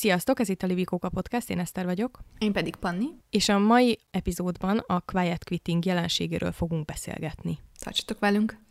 Sziasztok, ez itt a Livikóka Podcast, én Eszter vagyok. Én pedig Panni. És a mai epizódban a quiet quitting jelenségéről fogunk beszélgetni. Tartsatok velünk!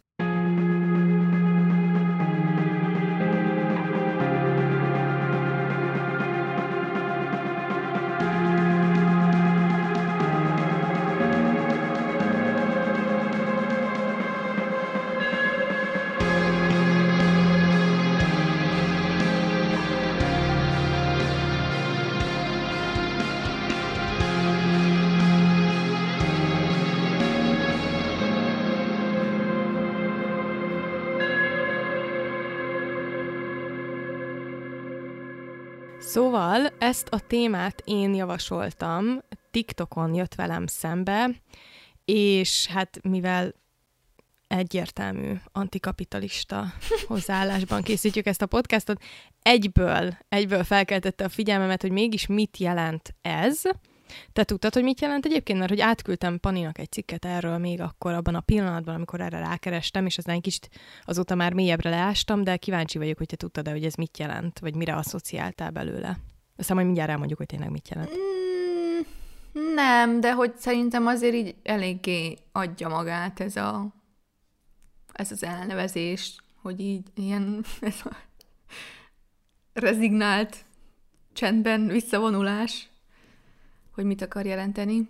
Ezt a témát én javasoltam, TikTokon jött velem szembe, és hát mivel egyértelmű antikapitalista hozzáállásban készítjük ezt a podcastot, egyből, egyből felkeltette a figyelmemet, hogy mégis mit jelent ez, te tudtad, hogy mit jelent egyébként? Mert hogy átküldtem Paninak egy cikket erről még akkor abban a pillanatban, amikor erre rákerestem, és aztán egy kicsit azóta már mélyebbre leástam, de kíváncsi vagyok, hogy te tudtad-e, hogy ez mit jelent, vagy mire asszociáltál belőle. Aztán majd mindjárt elmondjuk, hogy tényleg mit jelent. Mm, nem, de hogy szerintem azért így eléggé adja magát ez a ez az elnevezés, hogy így ilyen ez a rezignált csendben visszavonulás hogy mit akar jelenteni.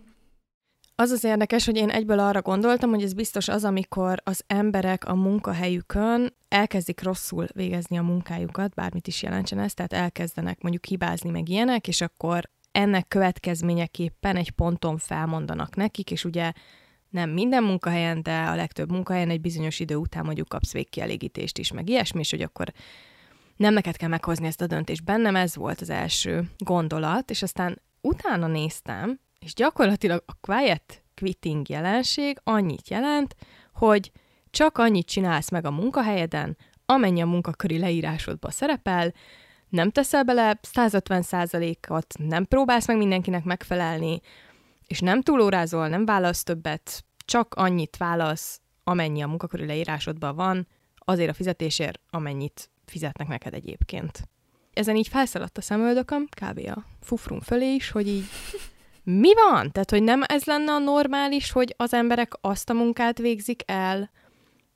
Az az érdekes, hogy én egyből arra gondoltam, hogy ez biztos az, amikor az emberek a munkahelyükön elkezdik rosszul végezni a munkájukat, bármit is jelentsen ez, tehát elkezdenek mondjuk hibázni meg ilyenek, és akkor ennek következményeképpen egy ponton felmondanak nekik, és ugye nem minden munkahelyen, de a legtöbb munkahelyen egy bizonyos idő után mondjuk kapsz végkielégítést is, meg ilyesmi, és hogy akkor nem neked kell meghozni ezt a döntést. Bennem ez volt az első gondolat, és aztán utána néztem, és gyakorlatilag a quiet quitting jelenség annyit jelent, hogy csak annyit csinálsz meg a munkahelyeden, amennyi a munkaköri leírásodba szerepel, nem teszel bele 150%-ot, nem próbálsz meg mindenkinek megfelelni, és nem túlórázol, nem válasz többet, csak annyit válasz, amennyi a munkaköri leírásodban van, azért a fizetésért, amennyit fizetnek neked egyébként ezen így felszaladt a szemöldököm, kb. a fufrum fölé is, hogy így mi van? Tehát, hogy nem ez lenne a normális, hogy az emberek azt a munkát végzik el,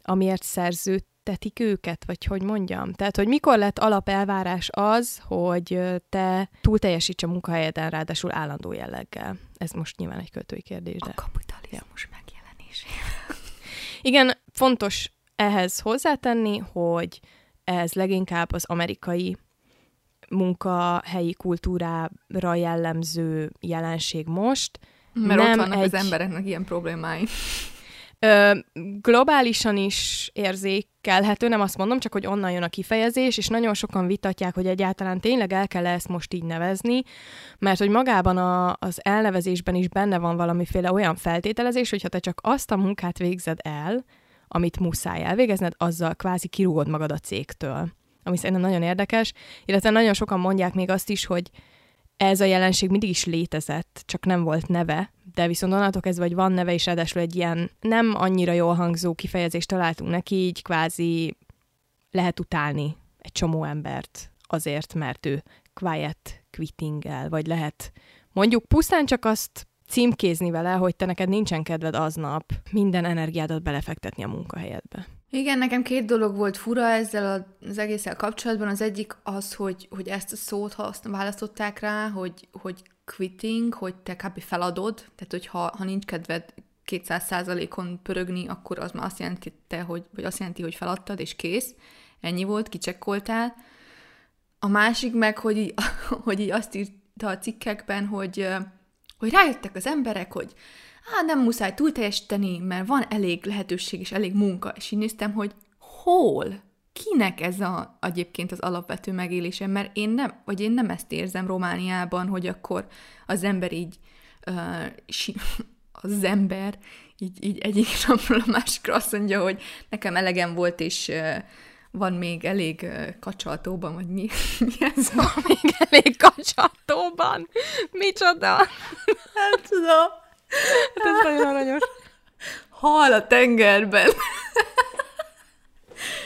amiért szerződtetik őket, vagy hogy mondjam. Tehát, hogy mikor lett alapelvárás az, hogy te túl teljesíts a munkahelyeden, ráadásul állandó jelleggel. Ez most nyilván egy költői kérdés. De... A kapitalizmus ja. megjelenésével. Igen, fontos ehhez hozzátenni, hogy ez leginkább az amerikai munkahelyi kultúrára jellemző jelenség most. Mert nem ott vannak egy... az embereknek ilyen problémái. Ö, globálisan is érzékelhető, nem azt mondom, csak hogy onnan jön a kifejezés, és nagyon sokan vitatják, hogy egyáltalán tényleg el kell ezt most így nevezni, mert hogy magában a, az elnevezésben is benne van valamiféle olyan feltételezés, hogyha te csak azt a munkát végzed el, amit muszáj elvégezned, azzal kvázi kirúgod magad a cégtől ami szerintem nagyon érdekes, illetve nagyon sokan mondják még azt is, hogy ez a jelenség mindig is létezett, csak nem volt neve, de viszont onnantól kezdve, hogy van neve, és ráadásul egy ilyen nem annyira jól hangzó kifejezést találtunk neki, így kvázi lehet utálni egy csomó embert azért, mert ő quiet quitting vagy lehet mondjuk pusztán csak azt címkézni vele, hogy te neked nincsen kedved aznap minden energiádat belefektetni a munkahelyedbe. Igen, nekem két dolog volt fura ezzel az egésszel kapcsolatban. Az egyik az, hogy, hogy ezt a szót azt választották rá, hogy, hogy quitting, hogy te kb. feladod, tehát hogy ha, ha nincs kedved 200%-on pörögni, akkor az már azt jelenti, te, hogy, vagy azt jelenti, hogy feladtad, és kész. Ennyi volt, kicsekkoltál. A másik meg, hogy így, hogy így azt írta a cikkekben, hogy, hogy rájöttek az emberek, hogy hát nem muszáj túl teljesíteni, mert van elég lehetőség és elég munka. És így néztem, hogy hol? Kinek ez a, egyébként az alapvető megélése? Mert én nem, vagy én nem ezt érzem Romániában, hogy akkor az ember így, uh, si, az ember így, így egyik napról a másikra azt mondja, hogy nekem elegem volt, és uh, van még elég uh, kacsaltóban, vagy mi, mi ez? Van még elég kacsaltóban? Micsoda? Hát tudom. Hát ez nagyon aranyos. Hal a tengerben.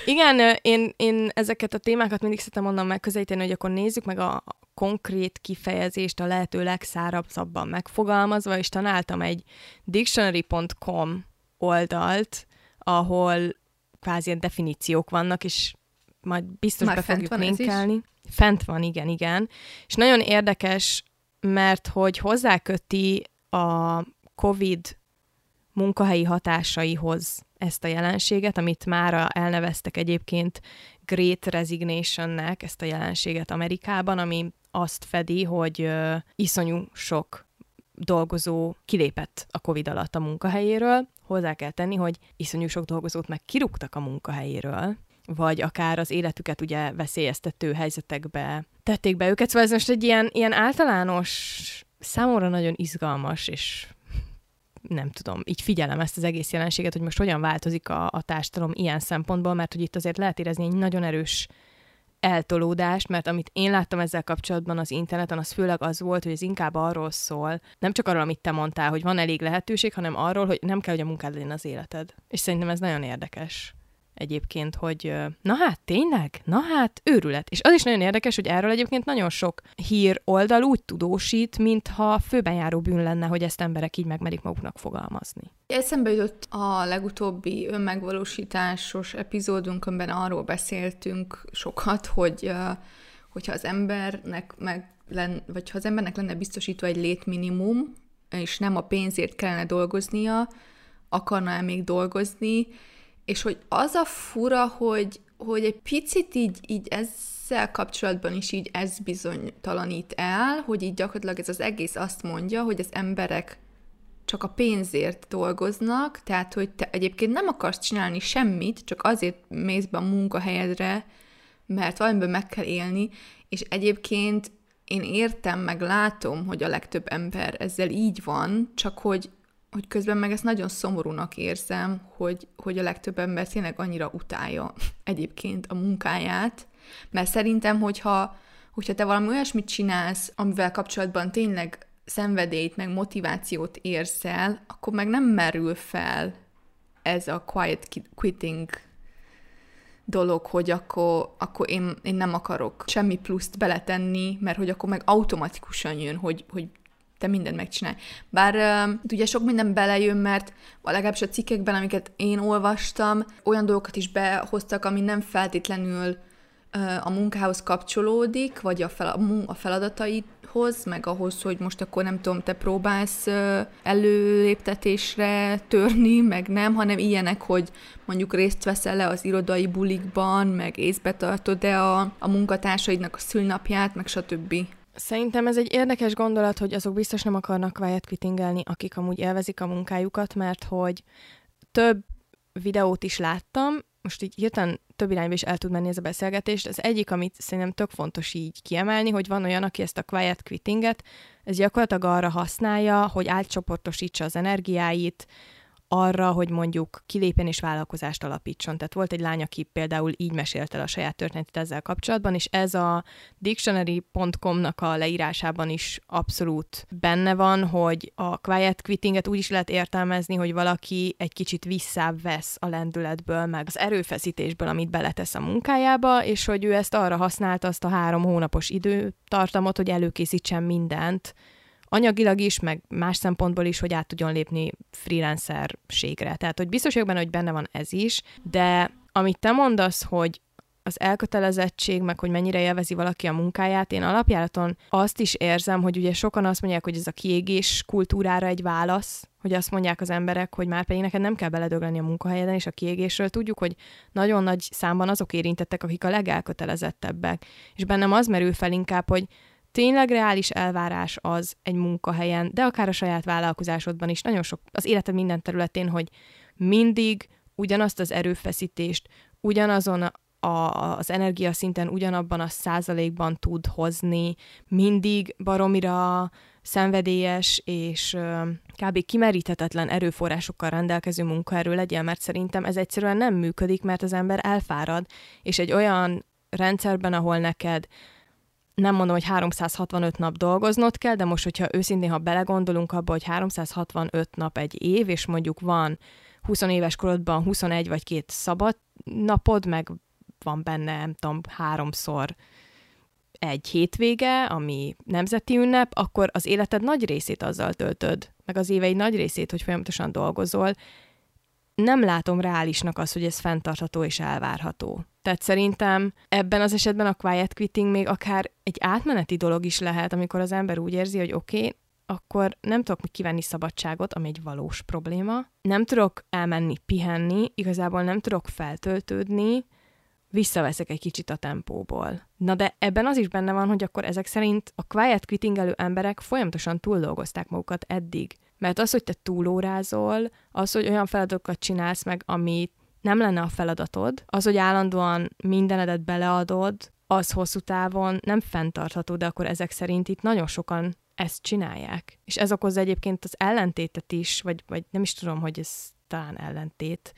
Igen, én, én ezeket a témákat mindig szeretem onnan megközelíteni, hogy akkor nézzük meg a konkrét kifejezést a lehető legszárabbabban megfogalmazva, és tanáltam egy dictionary.com oldalt, ahol kvázi definíciók vannak, és majd biztos Már be fent fogjuk linkelni. Fent van, igen, igen. És nagyon érdekes, mert hogy hozzáköti a COVID munkahelyi hatásaihoz ezt a jelenséget, amit már elneveztek egyébként Great Resignation-nek, ezt a jelenséget Amerikában, ami azt fedi, hogy iszonyú sok dolgozó kilépett a COVID alatt a munkahelyéről. Hozzá kell tenni, hogy iszonyú sok dolgozót meg kirúgtak a munkahelyéről, vagy akár az életüket ugye veszélyeztető helyzetekbe tették be őket. Szóval ez most egy ilyen, ilyen általános, számomra nagyon izgalmas, és nem tudom, így figyelem ezt az egész jelenséget, hogy most hogyan változik a, a társadalom ilyen szempontból, mert hogy itt azért lehet érezni egy nagyon erős eltolódást, mert amit én láttam ezzel kapcsolatban az interneten, az főleg az volt, hogy ez inkább arról szól, nem csak arról, amit te mondtál, hogy van elég lehetőség, hanem arról, hogy nem kell, hogy a munkád legyen az életed. És szerintem ez nagyon érdekes egyébként, hogy na hát tényleg, na hát őrület. És az is nagyon érdekes, hogy erről egyébként nagyon sok hír oldal úgy tudósít, mintha főben járó bűn lenne, hogy ezt emberek így megmerik maguknak fogalmazni. Eszembe jutott a legutóbbi önmegvalósításos epizódunkban arról beszéltünk sokat, hogy hogyha az embernek meg len, vagy ha az embernek lenne biztosítva egy létminimum, és nem a pénzért kellene dolgoznia, akarna-e még dolgozni, és hogy az a fura, hogy, hogy egy picit így, így ezzel kapcsolatban is így ez bizonytalanít el, hogy így gyakorlatilag ez az egész azt mondja, hogy az emberek csak a pénzért dolgoznak, tehát hogy te egyébként nem akarsz csinálni semmit, csak azért mész be a munkahelyedre, mert valamiből meg kell élni, és egyébként én értem, meg látom, hogy a legtöbb ember ezzel így van, csak hogy, hogy közben meg ezt nagyon szomorúnak érzem, hogy, hogy a legtöbb ember tényleg annyira utálja egyébként a munkáját, mert szerintem, hogyha, hogyha te valami olyasmit csinálsz, amivel kapcsolatban tényleg szenvedélyt, meg motivációt érzel, akkor meg nem merül fel ez a quiet quitting dolog, hogy akkor, akkor én, én nem akarok semmi pluszt beletenni, mert hogy akkor meg automatikusan jön, hogy, hogy te mindent megcsinálj. Bár uh, ugye sok minden belejön, mert legalábbis a cikkekben, amiket én olvastam, olyan dolgokat is behoztak, ami nem feltétlenül a munkához kapcsolódik, vagy a, fel, a, feladataihoz, meg ahhoz, hogy most akkor nem tudom, te próbálsz előléptetésre törni, meg nem, hanem ilyenek, hogy mondjuk részt veszel-e az irodai bulikban, meg észbe tartod-e a, a munkatársaidnak a szülnapját, meg stb. Szerintem ez egy érdekes gondolat, hogy azok biztos nem akarnak quiet quittingelni, akik amúgy élvezik a munkájukat, mert hogy több videót is láttam, most így hirtelen több irányba is el tud menni ez a beszélgetést. Az egyik, amit szerintem tök fontos így kiemelni, hogy van olyan, aki ezt a quiet quittinget, ez gyakorlatilag arra használja, hogy átcsoportosítsa az energiáit, arra, hogy mondjuk kilépjen és vállalkozást alapítson. Tehát volt egy lány, aki például így mesélte el a saját történetét ezzel kapcsolatban, és ez a dictionary.com-nak a leírásában is abszolút benne van, hogy a quiet quittinget úgy is lehet értelmezni, hogy valaki egy kicsit visszább vesz a lendületből, meg az erőfeszítésből, amit beletesz a munkájába, és hogy ő ezt arra használta azt a három hónapos időtartamot, hogy előkészítsen mindent, anyagilag is, meg más szempontból is, hogy át tudjon lépni freelancerségre. Tehát, hogy biztos vagyok benne, hogy benne van ez is, de amit te mondasz, hogy az elkötelezettség, meg hogy mennyire élvezi valaki a munkáját, én alapjáraton azt is érzem, hogy ugye sokan azt mondják, hogy ez a kiégés kultúrára egy válasz, hogy azt mondják az emberek, hogy már pedig neked nem kell beledögleni a munkahelyeden, és a kiégésről tudjuk, hogy nagyon nagy számban azok érintettek, akik a legelkötelezettebbek. És bennem az merül fel inkább, hogy tényleg reális elvárás az egy munkahelyen, de akár a saját vállalkozásodban is, nagyon sok, az életed minden területén, hogy mindig ugyanazt az erőfeszítést, ugyanazon a, az energiaszinten ugyanabban a százalékban tud hozni, mindig baromira szenvedélyes és kb. kimeríthetetlen erőforrásokkal rendelkező munkaerő legyen, mert szerintem ez egyszerűen nem működik, mert az ember elfárad, és egy olyan rendszerben, ahol neked nem mondom, hogy 365 nap dolgoznod kell, de most, hogyha őszintén, ha belegondolunk abba, hogy 365 nap egy év, és mondjuk van 20 éves korodban 21 vagy két szabad napod, meg van benne, nem tudom, háromszor egy hétvége, ami nemzeti ünnep, akkor az életed nagy részét azzal töltöd, meg az évei nagy részét, hogy folyamatosan dolgozol. Nem látom reálisnak azt, hogy ez fenntartható és elvárható. Tehát szerintem ebben az esetben a quiet quitting még akár egy átmeneti dolog is lehet, amikor az ember úgy érzi, hogy oké, okay, akkor nem tudok kivenni szabadságot, ami egy valós probléma. Nem tudok elmenni pihenni, igazából nem tudok feltöltődni, visszaveszek egy kicsit a tempóból. Na de ebben az is benne van, hogy akkor ezek szerint a quiet quitting emberek folyamatosan túldolgozták magukat eddig. Mert az, hogy te túlórázol, az, hogy olyan feladatokat csinálsz meg, ami nem lenne a feladatod, az, hogy állandóan mindenedet beleadod, az hosszú távon nem fenntartható, de akkor ezek szerint itt nagyon sokan ezt csinálják. És ez okozza egyébként az ellentétet is, vagy, vagy nem is tudom, hogy ez talán ellentét.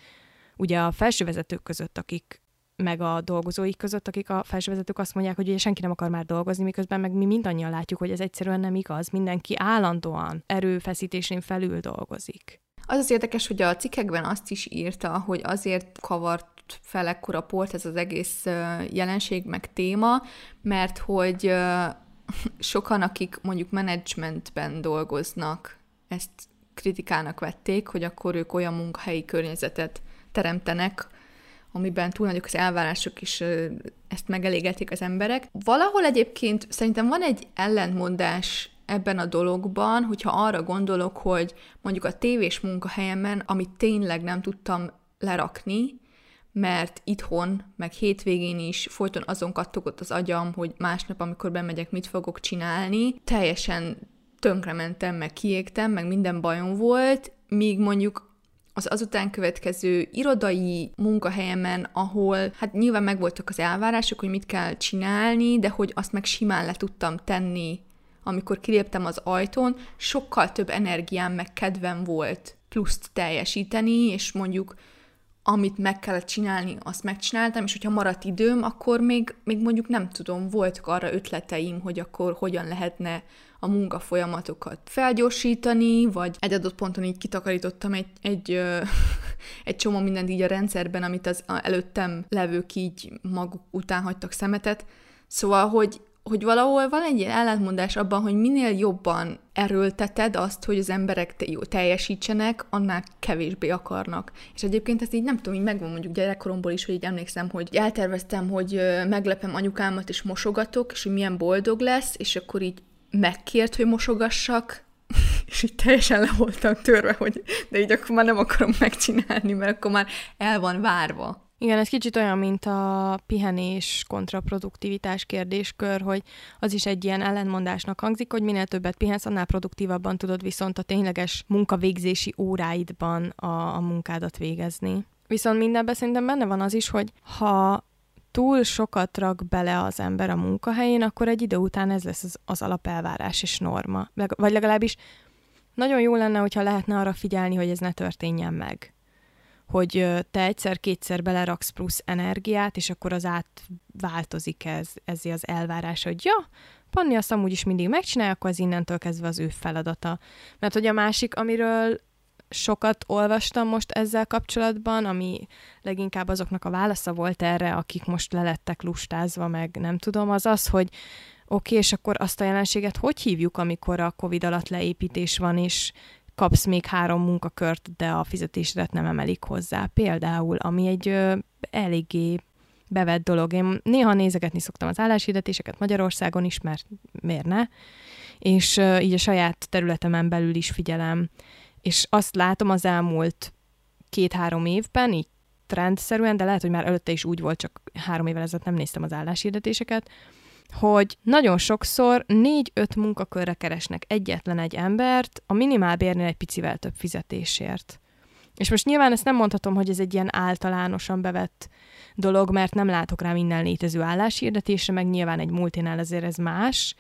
Ugye a felsővezetők között, akik meg a dolgozóik között, akik a felsővezetők azt mondják, hogy ugye senki nem akar már dolgozni, miközben meg mi mindannyian látjuk, hogy ez egyszerűen nem igaz. Mindenki állandóan erőfeszítésén felül dolgozik. Az az érdekes, hogy a cikkekben azt is írta, hogy azért kavart fel ekkora port ez az egész jelenség, meg téma, mert hogy sokan, akik mondjuk menedzsmentben dolgoznak, ezt kritikának vették, hogy akkor ők olyan munkahelyi környezetet teremtenek, amiben túl nagyok az elvárások, és ezt megelégetik az emberek. Valahol egyébként szerintem van egy ellentmondás ebben a dologban, hogyha arra gondolok, hogy mondjuk a tévés munkahelyemen, amit tényleg nem tudtam lerakni, mert itthon, meg hétvégén is folyton azon kattogott az agyam, hogy másnap, amikor bemegyek, mit fogok csinálni. Teljesen tönkrementem, meg kiégtem, meg minden bajom volt, míg mondjuk az azután következő irodai munkahelyemen, ahol hát nyilván megvoltak az elvárások, hogy mit kell csinálni, de hogy azt meg simán le tudtam tenni, amikor kiléptem az ajtón, sokkal több energiám meg kedvem volt pluszt teljesíteni, és mondjuk amit meg kellett csinálni, azt megcsináltam, és hogyha maradt időm, akkor még, még mondjuk nem tudom, voltak arra ötleteim, hogy akkor hogyan lehetne a munkafolyamatokat felgyorsítani, vagy egy adott ponton így kitakarítottam egy, egy, ö, egy csomó mindent így a rendszerben, amit az előttem levők így maguk után hagytak szemetet. Szóval, hogy hogy valahol van egy ilyen ellentmondás abban, hogy minél jobban erőlteted azt, hogy az emberek te jó teljesítsenek, annál kevésbé akarnak. És egyébként ez így nem tudom, így megvan mondjuk gyerekkoromból is, hogy így emlékszem, hogy elterveztem, hogy meglepem anyukámat és mosogatok, és hogy milyen boldog lesz, és akkor így megkért, hogy mosogassak, és így teljesen le voltam törve, hogy de így akkor már nem akarom megcsinálni, mert akkor már el van várva. Igen, ez kicsit olyan, mint a pihenés kontraproduktivitás kérdéskör, hogy az is egy ilyen ellentmondásnak hangzik, hogy minél többet pihensz, annál produktívabban tudod viszont a tényleges munkavégzési óráidban a, a munkádat végezni. Viszont mindenben szerintem benne van az is, hogy ha túl sokat rak bele az ember a munkahelyén, akkor egy idő után ez lesz az, az alapelvárás és norma. Vagy legalábbis nagyon jó lenne, hogyha lehetne arra figyelni, hogy ez ne történjen meg hogy te egyszer-kétszer beleraksz plusz energiát, és akkor az átváltozik ez, ez az elvárás, hogy ja, Panni azt amúgy is mindig megcsinálja, akkor az innentől kezdve az ő feladata. Mert hogy a másik, amiről sokat olvastam most ezzel kapcsolatban, ami leginkább azoknak a válasza volt erre, akik most lelettek lustázva, meg nem tudom, az az, hogy oké, okay, és akkor azt a jelenséget hogy hívjuk, amikor a Covid alatt leépítés van, és kapsz még három munkakört, de a fizetésedet nem emelik hozzá. Például, ami egy ö, eléggé bevett dolog. Én néha nézegetni szoktam az álláshirdetéseket Magyarországon is, mert miért ne? És ö, így a saját területemen belül is figyelem. És azt látom az elmúlt két-három évben, így trendszerűen, de lehet, hogy már előtte is úgy volt, csak három évvel ezelőtt nem néztem az álláshirdetéseket, hogy nagyon sokszor négy-öt munkakörre keresnek egyetlen egy embert, a minimálbérnél egy picivel több fizetésért. És most nyilván ezt nem mondhatom, hogy ez egy ilyen általánosan bevett dolog, mert nem látok rá minden létező álláshirdetésre, meg nyilván egy multinál azért ez más,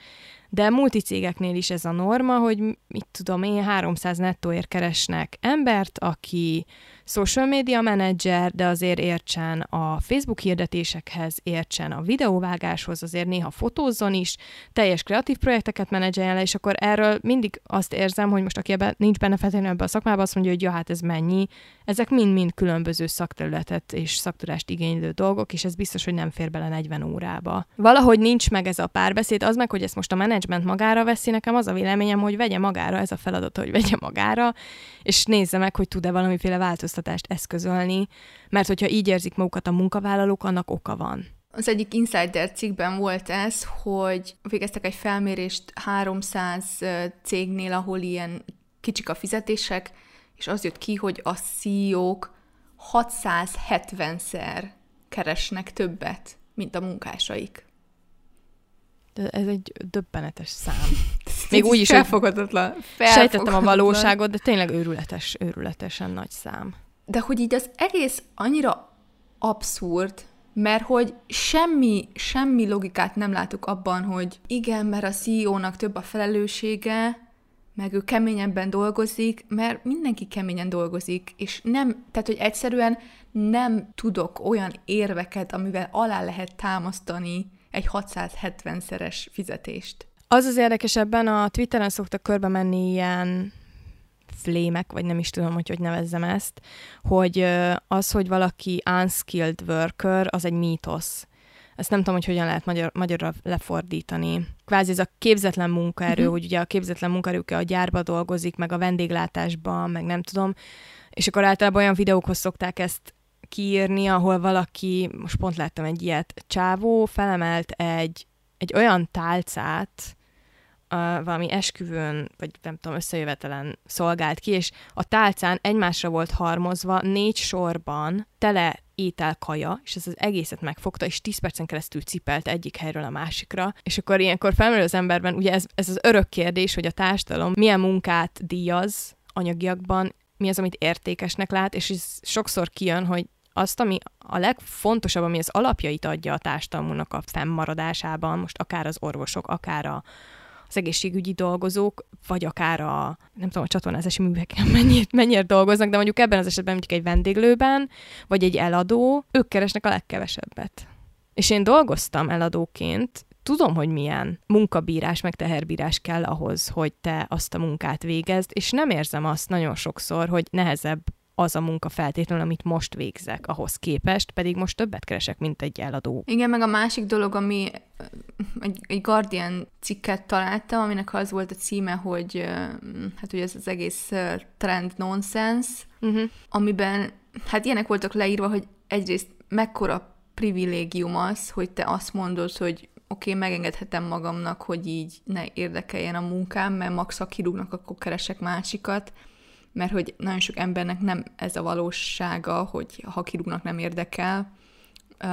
de multicégeknél is ez a norma, hogy mit tudom én, 300 nettóért keresnek embert, aki social media menedzser, de azért értsen a Facebook hirdetésekhez, értsen a videóvágáshoz, azért néha fotózzon is, teljes kreatív projekteket menedzseljen le, és akkor erről mindig azt érzem, hogy most aki ebben nincs benne feltétlenül ebben a szakmában, azt mondja, hogy ja, hát ez mennyi. Ezek mind-mind különböző szakterületet és szaktudást igénylő dolgok, és ez biztos, hogy nem fér bele 40 órába. Valahogy nincs meg ez a párbeszéd, az meg, hogy ezt most a menedzsment magára veszi, nekem az a véleményem, hogy vegye magára ez a feladat, hogy vegye magára, és nézze meg, hogy tud-e valamiféle változtatást eszközölni, mert hogyha így érzik magukat a munkavállalók, annak oka van. Az egyik Insider cikkben volt ez, hogy végeztek egy felmérést 300 cégnél, ahol ilyen kicsik a fizetések, és az jött ki, hogy a CEO-k 670-szer keresnek többet, mint a munkásaik. Ez egy döbbenetes szám. Még úgy is felfogadatlan. Sejtettem a valóságot, de tényleg őrületes, őrületesen nagy szám. De hogy így az egész annyira abszurd, mert hogy semmi, semmi logikát nem látok abban, hogy igen, mert a CEO-nak több a felelőssége, meg ő keményebben dolgozik, mert mindenki keményen dolgozik, és nem, tehát hogy egyszerűen nem tudok olyan érveket, amivel alá lehet támasztani egy 670-szeres fizetést. Az az érdekesebben, a Twitteren szoktak körbe menni ilyen flémek, vagy nem is tudom, hogy hogy nevezzem ezt, hogy az, hogy valaki unskilled worker, az egy mítosz. Ezt nem tudom, hogy hogyan lehet magyar, magyarra lefordítani. Kvázi ez a képzetlen munkaerő, uh-huh. hogy ugye a képzetlen munkaerő a gyárba dolgozik, meg a vendéglátásban, meg nem tudom, és akkor általában olyan videókhoz szokták ezt kiírni, ahol valaki, most pont láttam egy ilyet, csávó felemelt egy, egy olyan tálcát, a, valami esküvőn, vagy nem tudom, összejövetelen szolgált ki, és a tálcán egymásra volt harmozva négy sorban tele ételkaja, és ez az egészet megfogta, és 10 percen keresztül cipelt egyik helyről a másikra. És akkor ilyenkor felmerül az emberben, ugye ez, ez az örök kérdés, hogy a társadalom milyen munkát díjaz anyagiakban, mi az, amit értékesnek lát, és ez sokszor kijön, hogy azt, ami a legfontosabb, ami az alapjait adja a társadalmunknak a fennmaradásában, most akár az orvosok, akár a, az egészségügyi dolgozók, vagy akár a, nem tudom, a csatornázási műveken mennyit, mennyire dolgoznak, de mondjuk ebben az esetben mondjuk egy vendéglőben, vagy egy eladó, ők keresnek a legkevesebbet. És én dolgoztam eladóként, tudom, hogy milyen munkabírás, meg teherbírás kell ahhoz, hogy te azt a munkát végezd, és nem érzem azt nagyon sokszor, hogy nehezebb az a munka feltétlenül, amit most végzek ahhoz képest, pedig most többet keresek, mint egy eladó. Igen, meg a másik dolog, ami egy, egy Guardian cikket találtam, aminek az volt a címe, hogy hát ugye ez az egész trend nonsense, uh-huh. amiben hát ilyenek voltak leírva, hogy egyrészt mekkora privilégium az, hogy te azt mondod, hogy oké, okay, megengedhetem magamnak, hogy így ne érdekeljen a munkám, mert max ha kirúgnak, akkor keresek másikat, mert hogy nagyon sok embernek nem ez a valósága, hogy ha kirúgnak nem érdekel, uh,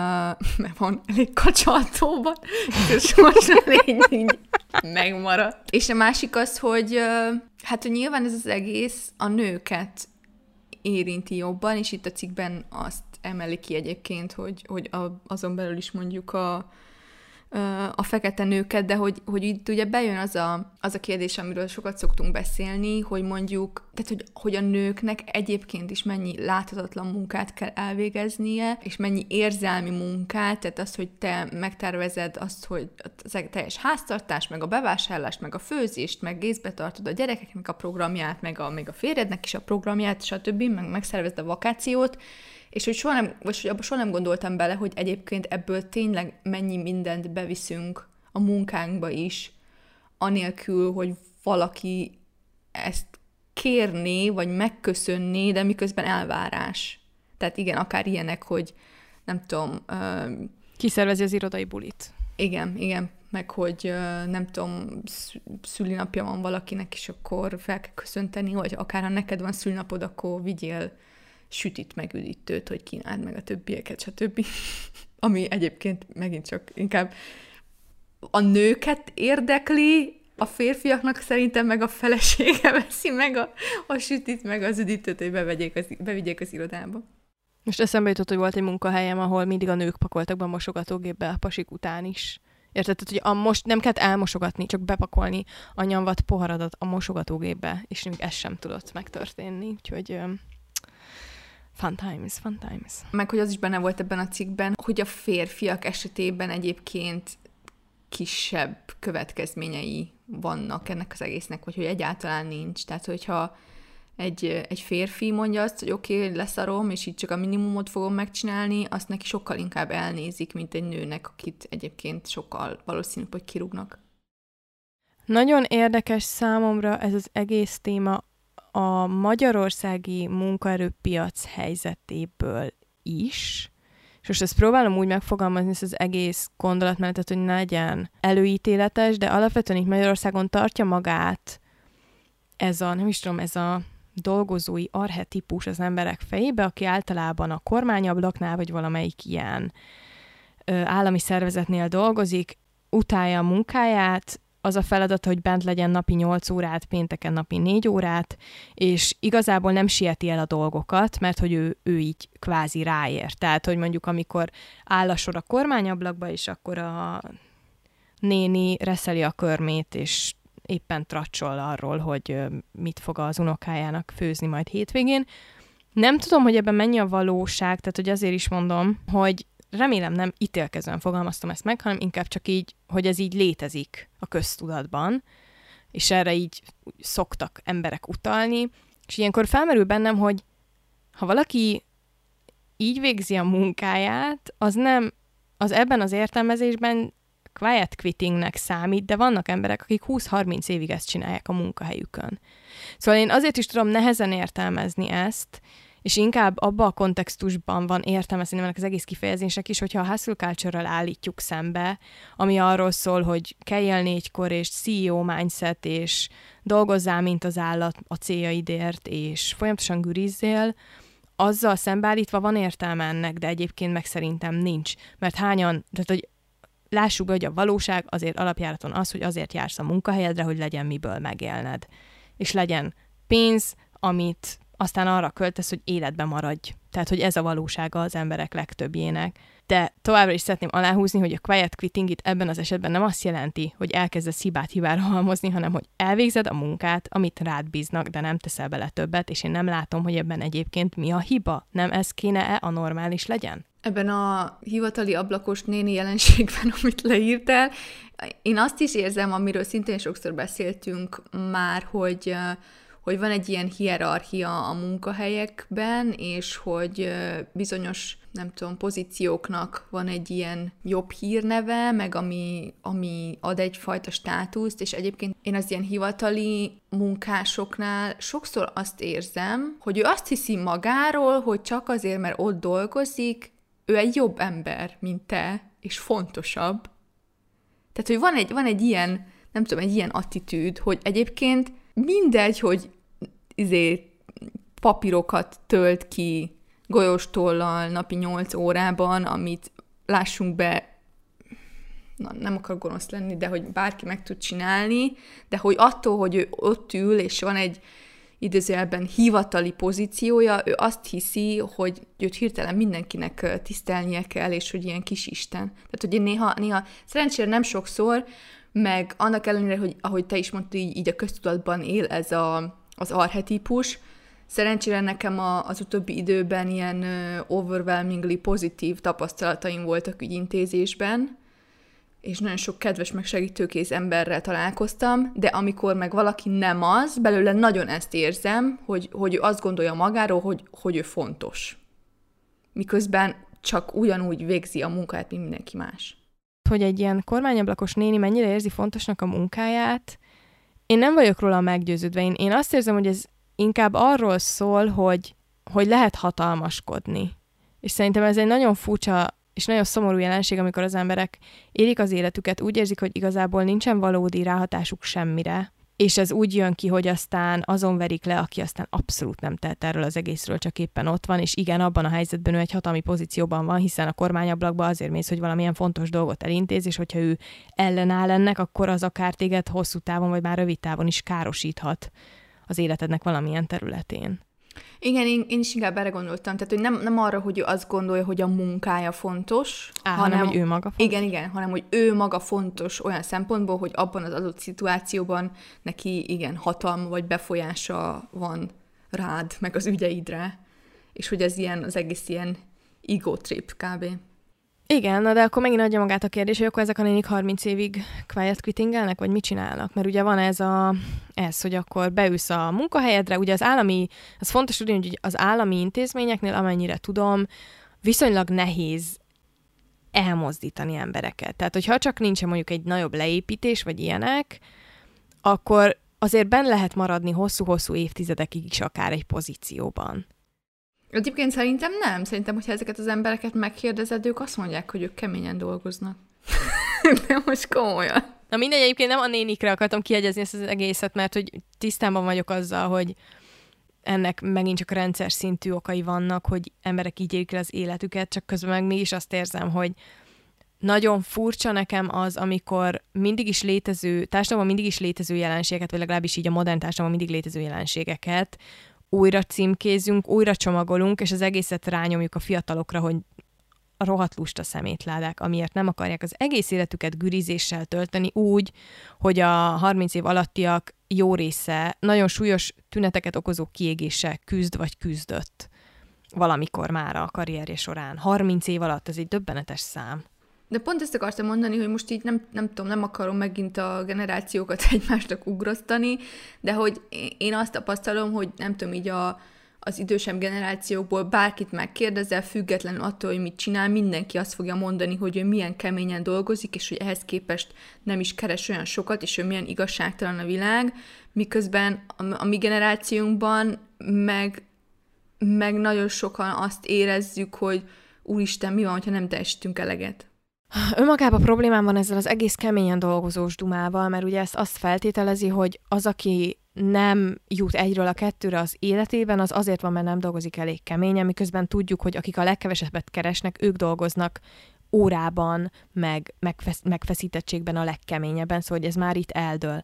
mert van elég kacsaltóban, és most elég így megmaradt. És a másik az, hogy uh, hát hogy nyilván ez az egész a nőket érinti jobban, és itt a cikkben azt emeli ki egyébként, hogy, hogy a, azon belül is mondjuk a, a fekete nőket, de hogy, hogy itt ugye bejön az a, az a kérdés, amiről sokat szoktunk beszélni, hogy mondjuk, tehát hogy, hogy a nőknek egyébként is mennyi láthatatlan munkát kell elvégeznie, és mennyi érzelmi munkát, tehát az, hogy te megtervezed azt, hogy az teljes háztartás, meg a bevásárlást, meg a főzést, meg gézbe tartod a gyerekeknek a programját, meg a, meg a férjednek is a programját, stb., meg megszervezed a vakációt, és hogy soha nem, vagy hogy abban soha nem gondoltam bele, hogy egyébként ebből tényleg mennyi mindent beviszünk a munkánkba is, anélkül, hogy valaki ezt kérné, vagy megköszönné, de miközben elvárás. Tehát igen, akár ilyenek, hogy nem tudom... Uh, Kiszervezi az irodai bulit. Igen, igen, meg hogy uh, nem tudom, szülinapja van valakinek, és akkor fel kell köszönteni, vagy akár ha neked van szülinapod, akkor vigyél sütit meg üdítőt, hogy kínáld meg a többieket, stb. Ami egyébként megint csak inkább a nőket érdekli, a férfiaknak szerintem meg a felesége veszi meg a, a sütit, meg az üdítőt, hogy bevegyék az, bevigyék az irodába. Most eszembe jutott, hogy volt egy munkahelyem, ahol mindig a nők pakoltak be a mosogatógépbe a pasik után is Érted? Hogy a most nem kell elmosogatni, csak bepakolni a nyomvat poharadat a mosogatógépbe, és még ez sem tudott megtörténni. Úgyhogy fun times, fun times. Meg, hogy az is benne volt ebben a cikkben, hogy a férfiak esetében egyébként kisebb következményei vannak ennek az egésznek, vagy hogy egyáltalán nincs. Tehát, hogyha egy, egy férfi mondja azt, hogy oké, okay, leszarom, és így csak a minimumot fogom megcsinálni, azt neki sokkal inkább elnézik, mint egy nőnek, akit egyébként sokkal valószínűbb, hogy kirúgnak. Nagyon érdekes számomra ez az egész téma a magyarországi munkaerőpiac helyzetéből is, és most ezt próbálom úgy megfogalmazni, ezt az egész gondolatmenetet, hogy ne legyen előítéletes, de alapvetően itt Magyarországon tartja magát ez a, nem is tudom, ez a dolgozói arhetipus az emberek fejébe, aki általában a kormányablaknál, vagy valamelyik ilyen ö, állami szervezetnél dolgozik, utálja a munkáját, az a feladat, hogy bent legyen napi 8 órát, pénteken napi 4 órát, és igazából nem sieti el a dolgokat, mert hogy ő, ő így kvázi ráér. Tehát, hogy mondjuk amikor áll a sor a kormányablakba, és akkor a néni reszeli a körmét, és éppen tracsol arról, hogy mit fog az unokájának főzni majd hétvégén. Nem tudom, hogy ebben mennyi a valóság, tehát hogy azért is mondom, hogy remélem nem ítélkezően fogalmaztam ezt meg, hanem inkább csak így, hogy ez így létezik a köztudatban, és erre így szoktak emberek utalni, és ilyenkor felmerül bennem, hogy ha valaki így végzi a munkáját, az nem, az ebben az értelmezésben quiet quittingnek számít, de vannak emberek, akik 20-30 évig ezt csinálják a munkahelyükön. Szóval én azért is tudom nehezen értelmezni ezt, és inkább abba a kontextusban van értelme ennek az egész kifejezések is, hogyha a hustle culture állítjuk szembe, ami arról szól, hogy kelljél négykor, és CEO mindset, és dolgozzál, mint az állat a céljaidért, és folyamatosan gürizzél, azzal szembeállítva van értelme ennek, de egyébként meg szerintem nincs. Mert hányan, tehát hogy lássuk, hogy a valóság azért alapjáraton az, hogy azért jársz a munkahelyedre, hogy legyen miből megélned. És legyen pénz, amit aztán arra költesz, hogy életben maradj. Tehát, hogy ez a valósága az emberek legtöbbjének. De továbbra is szeretném aláhúzni, hogy a quiet quitting itt ebben az esetben nem azt jelenti, hogy elkezdesz hibát hibára halmozni, hanem hogy elvégzed a munkát, amit rád bíznak, de nem teszel bele többet, és én nem látom, hogy ebben egyébként mi a hiba. Nem ez kéne-e a normális legyen? Ebben a hivatali ablakos néni jelenségben, amit leírtál, én azt is érzem, amiről szintén sokszor beszéltünk már, hogy hogy van egy ilyen hierarchia a munkahelyekben, és hogy bizonyos, nem tudom, pozícióknak van egy ilyen jobb hírneve, meg ami, ami ad egyfajta státuszt, és egyébként én az ilyen hivatali munkásoknál sokszor azt érzem, hogy ő azt hiszi magáról, hogy csak azért, mert ott dolgozik, ő egy jobb ember, mint te, és fontosabb. Tehát, hogy van egy, van egy ilyen, nem tudom, egy ilyen attitűd, hogy egyébként mindegy, hogy izé, papírokat tölt ki golyóstollal napi 8 órában, amit lássunk be, na, nem akar gonosz lenni, de hogy bárki meg tud csinálni, de hogy attól, hogy ő ott ül, és van egy idézőjelben hivatali pozíciója, ő azt hiszi, hogy őt hirtelen mindenkinek tisztelnie kell, és hogy ilyen kis isten. Tehát, hogy én néha, néha szerencsére nem sokszor, meg annak ellenére, hogy ahogy te is mondtad, így, így a köztudatban él ez a, az arhetipus. Szerencsére nekem a, az utóbbi időben ilyen overwhelmingly pozitív tapasztalataim voltak ügyintézésben, és nagyon sok kedves, meg segítőkész emberrel találkoztam, de amikor meg valaki nem az, belőle nagyon ezt érzem, hogy, hogy ő azt gondolja magáról, hogy, hogy ő fontos. Miközben csak ugyanúgy végzi a munkáját, mint mindenki más. Hogy egy ilyen kormányablakos néni mennyire érzi fontosnak a munkáját, én nem vagyok róla meggyőződve. Én, én azt érzem, hogy ez inkább arról szól, hogy, hogy lehet hatalmaskodni. És szerintem ez egy nagyon furcsa és nagyon szomorú jelenség, amikor az emberek élik az életüket, úgy érzik, hogy igazából nincsen valódi ráhatásuk semmire, és ez úgy jön ki, hogy aztán azon verik le, aki aztán abszolút nem tett erről az egészről, csak éppen ott van, és igen, abban a helyzetben ő egy hatalmi pozícióban van, hiszen a kormányablakban azért mész, hogy valamilyen fontos dolgot elintéz, és hogyha ő ellenáll ennek, akkor az akár téged hosszú távon, vagy már rövid távon is károsíthat az életednek valamilyen területén. Igen, én, én is inkább erre gondoltam. Tehát, hogy nem, nem arra, hogy ő azt gondolja, hogy a munkája fontos, Á, hanem, hanem, hogy ő maga fontos. Igen, igen, hanem, hogy ő maga fontos olyan szempontból, hogy abban az adott szituációban neki, igen, hatalma vagy befolyása van rád, meg az ügyeidre. És hogy ez ilyen, az egész ilyen ego trip kb. Igen, na de akkor megint adja magát a kérdés, hogy akkor ezek a nénik 30 évig quiet quittingelnek, vagy mit csinálnak? Mert ugye van ez, a, ez, hogy akkor beülsz a munkahelyedre, ugye az állami, az fontos tudni, hogy az állami intézményeknél, amennyire tudom, viszonylag nehéz elmozdítani embereket. Tehát, hogyha csak nincsen mondjuk egy nagyobb leépítés, vagy ilyenek, akkor azért ben lehet maradni hosszú-hosszú évtizedekig is akár egy pozícióban. Egyébként szerintem nem. Szerintem, hogyha ezeket az embereket megkérdezed, ők azt mondják, hogy ők keményen dolgoznak. De most komolyan. Na mindegy, egyébként nem a nénikre akartam kiegyezni ezt az egészet, mert hogy tisztában vagyok azzal, hogy ennek megint csak rendszer szintű okai vannak, hogy emberek így élik az életüket, csak közben meg mégis azt érzem, hogy nagyon furcsa nekem az, amikor mindig is létező, társadalomban mindig is létező jelenségeket, vagy legalábbis így a modern társadalomban mindig létező jelenségeket újra címkézünk, újra csomagolunk, és az egészet rányomjuk a fiatalokra, hogy a rohadt lusta szemétládák, amiért nem akarják az egész életüket gürizéssel tölteni úgy, hogy a 30 év alattiak jó része nagyon súlyos tüneteket okozó kiégéssel küzd vagy küzdött valamikor már a karrierje során. 30 év alatt, ez egy döbbenetes szám. De pont ezt akartam mondani, hogy most így nem, nem tudom, nem akarom megint a generációkat egymásnak ugrasztani, de hogy én azt tapasztalom, hogy nem tudom, így a, az idősebb generációkból bárkit megkérdezel, függetlenül attól, hogy mit csinál, mindenki azt fogja mondani, hogy ő milyen keményen dolgozik, és hogy ehhez képest nem is keres olyan sokat, és hogy milyen igazságtalan a világ, miközben a, a mi generációnkban meg, meg nagyon sokan azt érezzük, hogy úristen, mi van, ha nem teljesítünk eleget. Önmagában problémám van ezzel az egész keményen dolgozós dumával, mert ugye ezt azt feltételezi, hogy az, aki nem jut egyről a kettőre az életében, az azért van, mert nem dolgozik elég keményen, miközben tudjuk, hogy akik a legkevesebbet keresnek, ők dolgoznak órában, meg megfesz- megfeszítettségben a legkeményebben, szóval hogy ez már itt eldől.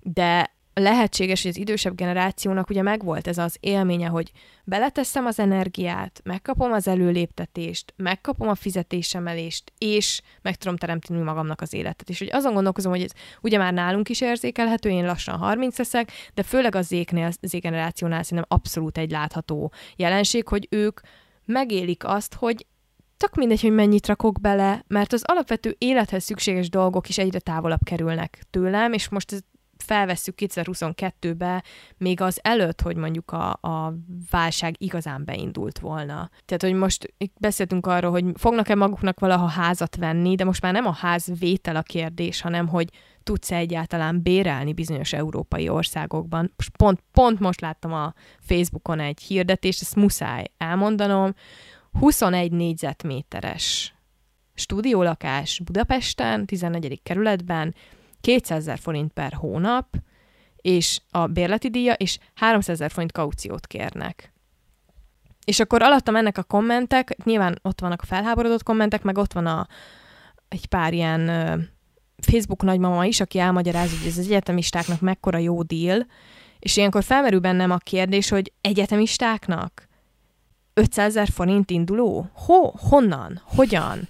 De lehetséges, hogy az idősebb generációnak ugye megvolt ez az élménye, hogy beleteszem az energiát, megkapom az előléptetést, megkapom a fizetésemelést, és meg tudom teremteni magamnak az életet. És hogy azon gondolkozom, hogy ez ugye már nálunk is érzékelhető, én lassan 30 leszek, de főleg az zéknél, az generációnál szerintem abszolút egy látható jelenség, hogy ők megélik azt, hogy tök mindegy, hogy mennyit rakok bele, mert az alapvető élethez szükséges dolgok is egyre távolabb kerülnek tőlem, és most ez felvesszük 2022-be, még az előtt, hogy mondjuk a, a válság igazán beindult volna. Tehát, hogy most beszéltünk arról, hogy fognak-e maguknak valaha házat venni, de most már nem a ház vétel a kérdés, hanem hogy tudsz-e egyáltalán bérelni bizonyos európai országokban. Pont, pont most láttam a Facebookon egy hirdetést, ezt muszáj elmondanom, 21 négyzetméteres stúdiólakás Budapesten, 14. kerületben, 200 ezer forint per hónap, és a bérleti díja, és 300 ezer forint kauciót kérnek. És akkor alattam ennek a kommentek, nyilván ott vannak a felháborodott kommentek, meg ott van a, egy pár ilyen Facebook nagymama is, aki elmagyarázza, hogy ez az egyetemistáknak mekkora jó deal, és ilyenkor felmerül bennem a kérdés, hogy egyetemistáknak 500 ezer forint induló? Ho? Honnan? Hogyan?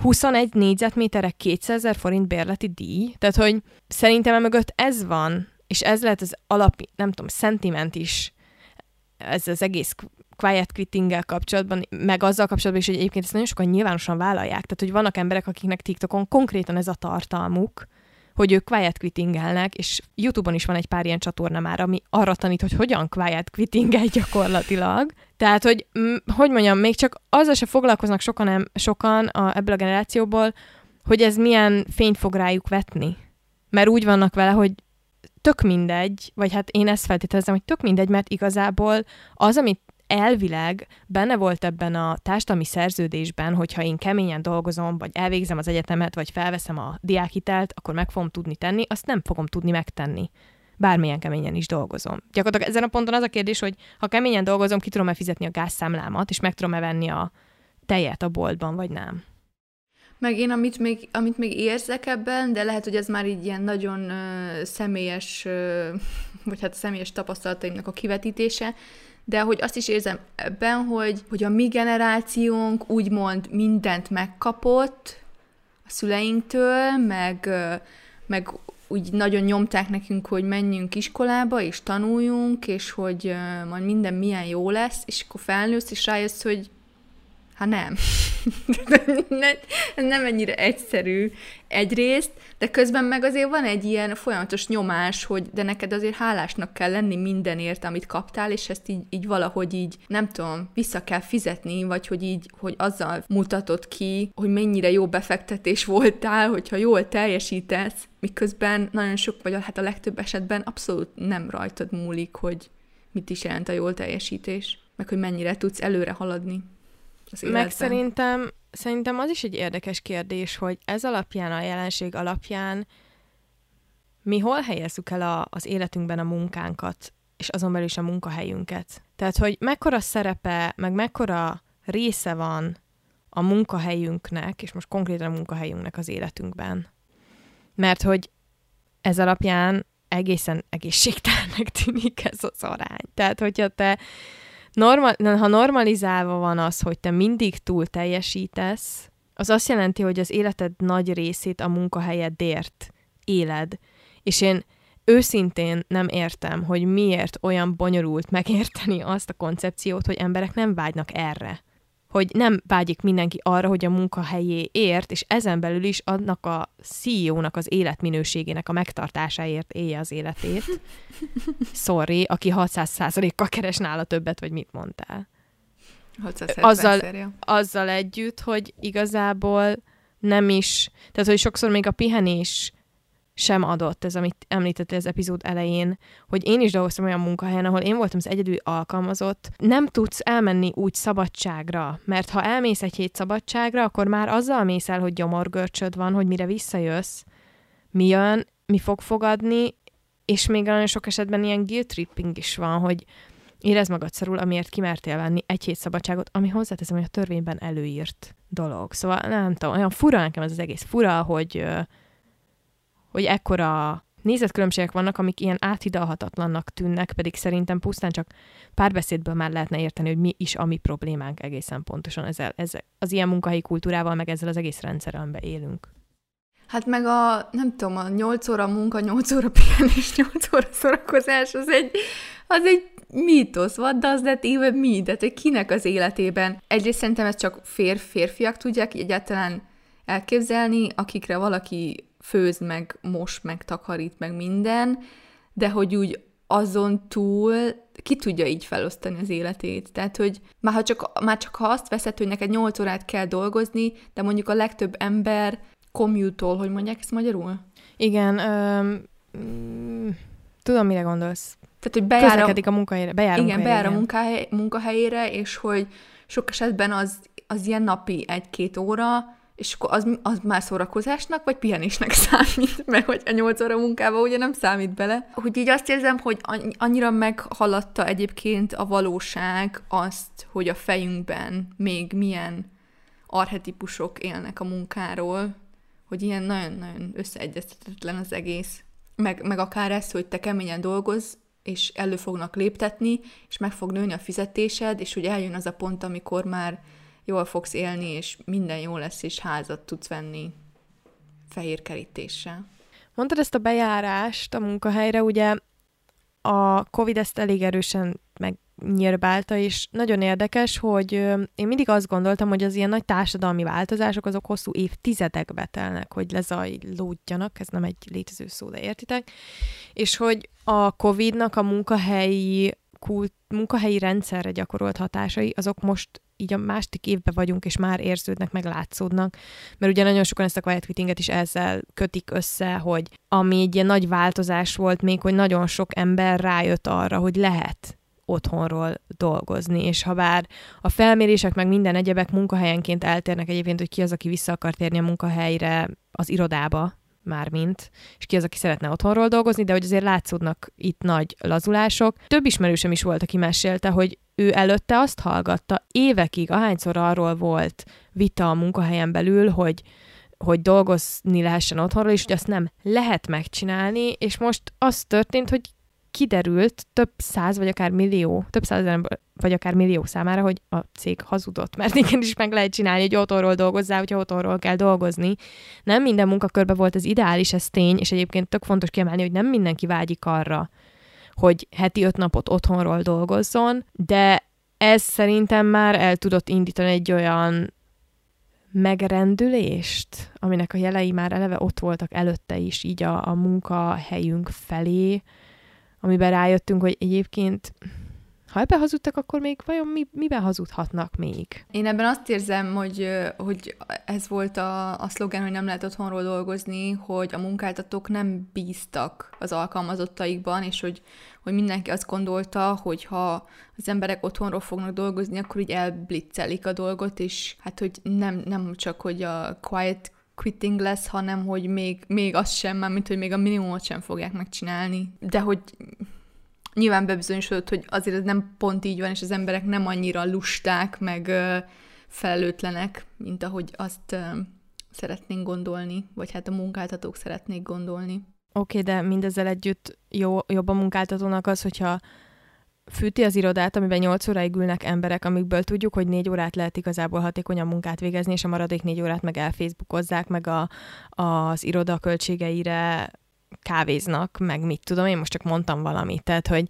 21 négyzetméterre 200 ezer forint bérleti díj, tehát hogy szerintem mögött ez van, és ez lehet az alap, nem tudom, szentiment is, ez az egész quiet quitting kapcsolatban, meg azzal kapcsolatban is, hogy egyébként ezt nagyon sokan nyilvánosan vállalják. Tehát, hogy vannak emberek, akiknek TikTokon konkrétan ez a tartalmuk, hogy ők quiet quittingelnek, és YouTube-on is van egy pár ilyen csatorna már, ami arra tanít, hogy hogyan quiet quittingel gyakorlatilag. Tehát, hogy hogy mondjam, még csak azzal se foglalkoznak sokan, sokan a, ebből a generációból, hogy ez milyen fényt fog rájuk vetni. Mert úgy vannak vele, hogy tök mindegy, vagy hát én ezt feltételezem, hogy tök mindegy, mert igazából az, amit elvileg benne volt ebben a társadalmi szerződésben, hogyha én keményen dolgozom, vagy elvégzem az egyetemet, vagy felveszem a diákhitelt, akkor meg fogom tudni tenni, azt nem fogom tudni megtenni. Bármilyen keményen is dolgozom. Gyakorlatilag ezen a ponton az a kérdés, hogy ha keményen dolgozom, ki tudom-e fizetni a gázszámlámat, és meg tudom-e venni a tejet a boltban, vagy nem. Meg én, amit még, amit még érzek ebben, de lehet, hogy ez már így ilyen nagyon uh, személyes, uh, vagy hát személyes tapasztalataimnak a kivetítése, de hogy azt is érzem ebben, hogy, hogy a mi generációnk úgymond mindent megkapott a szüleinktől, meg, meg úgy nagyon nyomták nekünk, hogy menjünk iskolába, és tanuljunk, és hogy majd minden milyen jó lesz, és akkor felnősz, és rájössz, hogy Hát nem. nem ennyire egyszerű egyrészt, de közben meg azért van egy ilyen folyamatos nyomás, hogy de neked azért hálásnak kell lenni mindenért, amit kaptál, és ezt így, így valahogy így, nem tudom, vissza kell fizetni, vagy hogy így, hogy azzal mutatod ki, hogy mennyire jó befektetés voltál, hogyha jól teljesítesz, miközben nagyon sok, vagy hát a legtöbb esetben abszolút nem rajtad múlik, hogy mit is jelent a jól teljesítés, meg hogy mennyire tudsz előre haladni az életben. Meg szerintem, szerintem az is egy érdekes kérdés, hogy ez alapján, a jelenség alapján mi hol helyezzük el a, az életünkben a munkánkat, és azon belül is a munkahelyünket. Tehát, hogy mekkora szerepe, meg mekkora része van a munkahelyünknek, és most konkrétan a munkahelyünknek az életünkben. Mert hogy ez alapján egészen egészségtelennek tűnik ez az arány. Tehát, hogyha te normal, ha normalizálva van az, hogy te mindig túl teljesítesz, az azt jelenti, hogy az életed nagy részét a munkahelyedért éled. És én őszintén nem értem, hogy miért olyan bonyolult megérteni azt a koncepciót, hogy emberek nem vágynak erre hogy nem vágyik mindenki arra, hogy a munkahelyé ért, és ezen belül is annak a CEO-nak az életminőségének a megtartásáért élje az életét. Sorry, aki 600%-kal keres nála többet, vagy mit mondtál. Azzal, azzal együtt, hogy igazából nem is, tehát hogy sokszor még a pihenés sem adott, ez amit említette az epizód elején, hogy én is dolgoztam olyan munkahelyen, ahol én voltam az egyedül alkalmazott. Nem tudsz elmenni úgy szabadságra, mert ha elmész egy hét szabadságra, akkor már azzal mész el, hogy gyomorgörcsöd van, hogy mire visszajössz, mi jön, mi fog fogadni, és még nagyon sok esetben ilyen guilt tripping is van, hogy érezd magad szarul, amiért kimertél venni egy hét szabadságot, ami hozzáteszem, hogy a törvényben előírt dolog. Szóval nem tudom, olyan fura nekem ez az egész fura, hogy hogy ekkora nézetkülönbségek vannak, amik ilyen áthidalhatatlannak tűnnek, pedig szerintem pusztán csak párbeszédből már lehetne érteni, hogy mi is a mi problémánk egészen pontosan ezzel, ezzel az ilyen munkahelyi kultúrával, meg ezzel az egész rendszerrel, amiben élünk. Hát meg a, nem tudom, a 8 óra munka, 8 óra pihenés, 8 óra szórakozás, az egy, az egy mítosz, what does that even mean? Tehát, hogy kinek az életében. Egyrészt szerintem ezt csak fér, férfiak tudják egyáltalán elképzelni, akikre valaki főz, meg mos, meg takarít, meg minden, de hogy úgy azon túl ki tudja így felosztani az életét. Tehát, hogy már, ha csak, már csak ha azt veszed, hogy neked 8 órát kell dolgozni, de mondjuk a legtöbb ember commute hogy mondják ezt magyarul? Igen, öm, mm, tudom, mire gondolsz. Tehát, hogy bejár a, a munkahelyére. Bejár igen, bejár a munkahely, munkahelyére, és hogy sok esetben az, az ilyen napi egy-két óra, és akkor az, az már szórakozásnak, vagy pihenésnek számít, mert hogy a nyolc óra munkába ugye nem számít bele. Hogy így azt érzem, hogy annyira meghaladta egyébként a valóság azt, hogy a fejünkben még milyen arhetipusok élnek a munkáról, hogy ilyen nagyon-nagyon összeegyeztetetlen az egész. Meg, meg akár ez, hogy te keményen dolgozz, és elő fognak léptetni, és meg fog nőni a fizetésed, és hogy eljön az a pont, amikor már jól fogsz élni, és minden jó lesz, és házat tudsz venni fehér kerítéssel. Mondtad ezt a bejárást a munkahelyre, ugye a Covid ezt elég erősen megnyírbálta, és nagyon érdekes, hogy én mindig azt gondoltam, hogy az ilyen nagy társadalmi változások azok hosszú évtizedekbe telnek, hogy lezajlódjanak, ez nem egy létező szó, de értitek, és hogy a Covid-nak a munkahelyi kult, munkahelyi rendszerre gyakorolt hatásai, azok most így a második évben vagyunk, és már érződnek, meg látszódnak, mert ugye nagyon sokan ezt a quiet quittinget is ezzel kötik össze, hogy ami egy ilyen nagy változás volt még, hogy nagyon sok ember rájött arra, hogy lehet otthonról dolgozni, és ha bár a felmérések meg minden egyebek munkahelyenként eltérnek egyébként, hogy ki az, aki vissza akar térni a munkahelyre az irodába, mármint, és ki az, aki szeretne otthonról dolgozni, de hogy azért látszódnak itt nagy lazulások. Több ismerősöm is volt, aki mesélte, hogy ő előtte azt hallgatta évekig, ahányszor arról volt vita a munkahelyen belül, hogy hogy dolgozni lehessen otthonról, és hogy azt nem lehet megcsinálni, és most az történt, hogy kiderült több száz vagy akár millió, több száz vagy akár millió számára, hogy a cég hazudott, mert igenis meg lehet csinálni, hogy otthonról dolgozzál, hogyha otthonról kell dolgozni. Nem minden munkakörbe volt az ideális, ez tény, és egyébként tök fontos kiemelni, hogy nem mindenki vágyik arra, hogy heti öt napot otthonról dolgozzon, de ez szerintem már el tudott indítani egy olyan megrendülést, aminek a jelei már eleve ott voltak előtte is, így a, a munkahelyünk felé, amiben rájöttünk, hogy egyébként ha ebbe hazudtak, akkor még vajon mi, miben hazudhatnak még? Én ebben azt érzem, hogy, hogy ez volt a, a szlogen, hogy nem lehet otthonról dolgozni, hogy a munkáltatók nem bíztak az alkalmazottaikban, és hogy, hogy mindenki azt gondolta, hogy ha az emberek otthonról fognak dolgozni, akkor így elblitzelik a dolgot, és hát, hogy nem, nem csak, hogy a quiet quitting lesz, hanem hogy még, még az sem, mint hogy még a minimumot sem fogják megcsinálni. De hogy nyilván bebizonyosodott, hogy azért ez nem pont így van, és az emberek nem annyira lusták, meg ö, felelőtlenek, mint ahogy azt ö, szeretnénk gondolni, vagy hát a munkáltatók szeretnék gondolni. Oké, okay, de mindezzel együtt jó, jobb a munkáltatónak az, hogyha fűti az irodát, amiben 8 óráig ülnek emberek, amikből tudjuk, hogy 4 órát lehet igazából hatékonyan munkát végezni, és a maradék 4 órát meg elfacebookozzák, meg a, az iroda költségeire kávéznak, meg mit tudom, én most csak mondtam valamit, tehát, hogy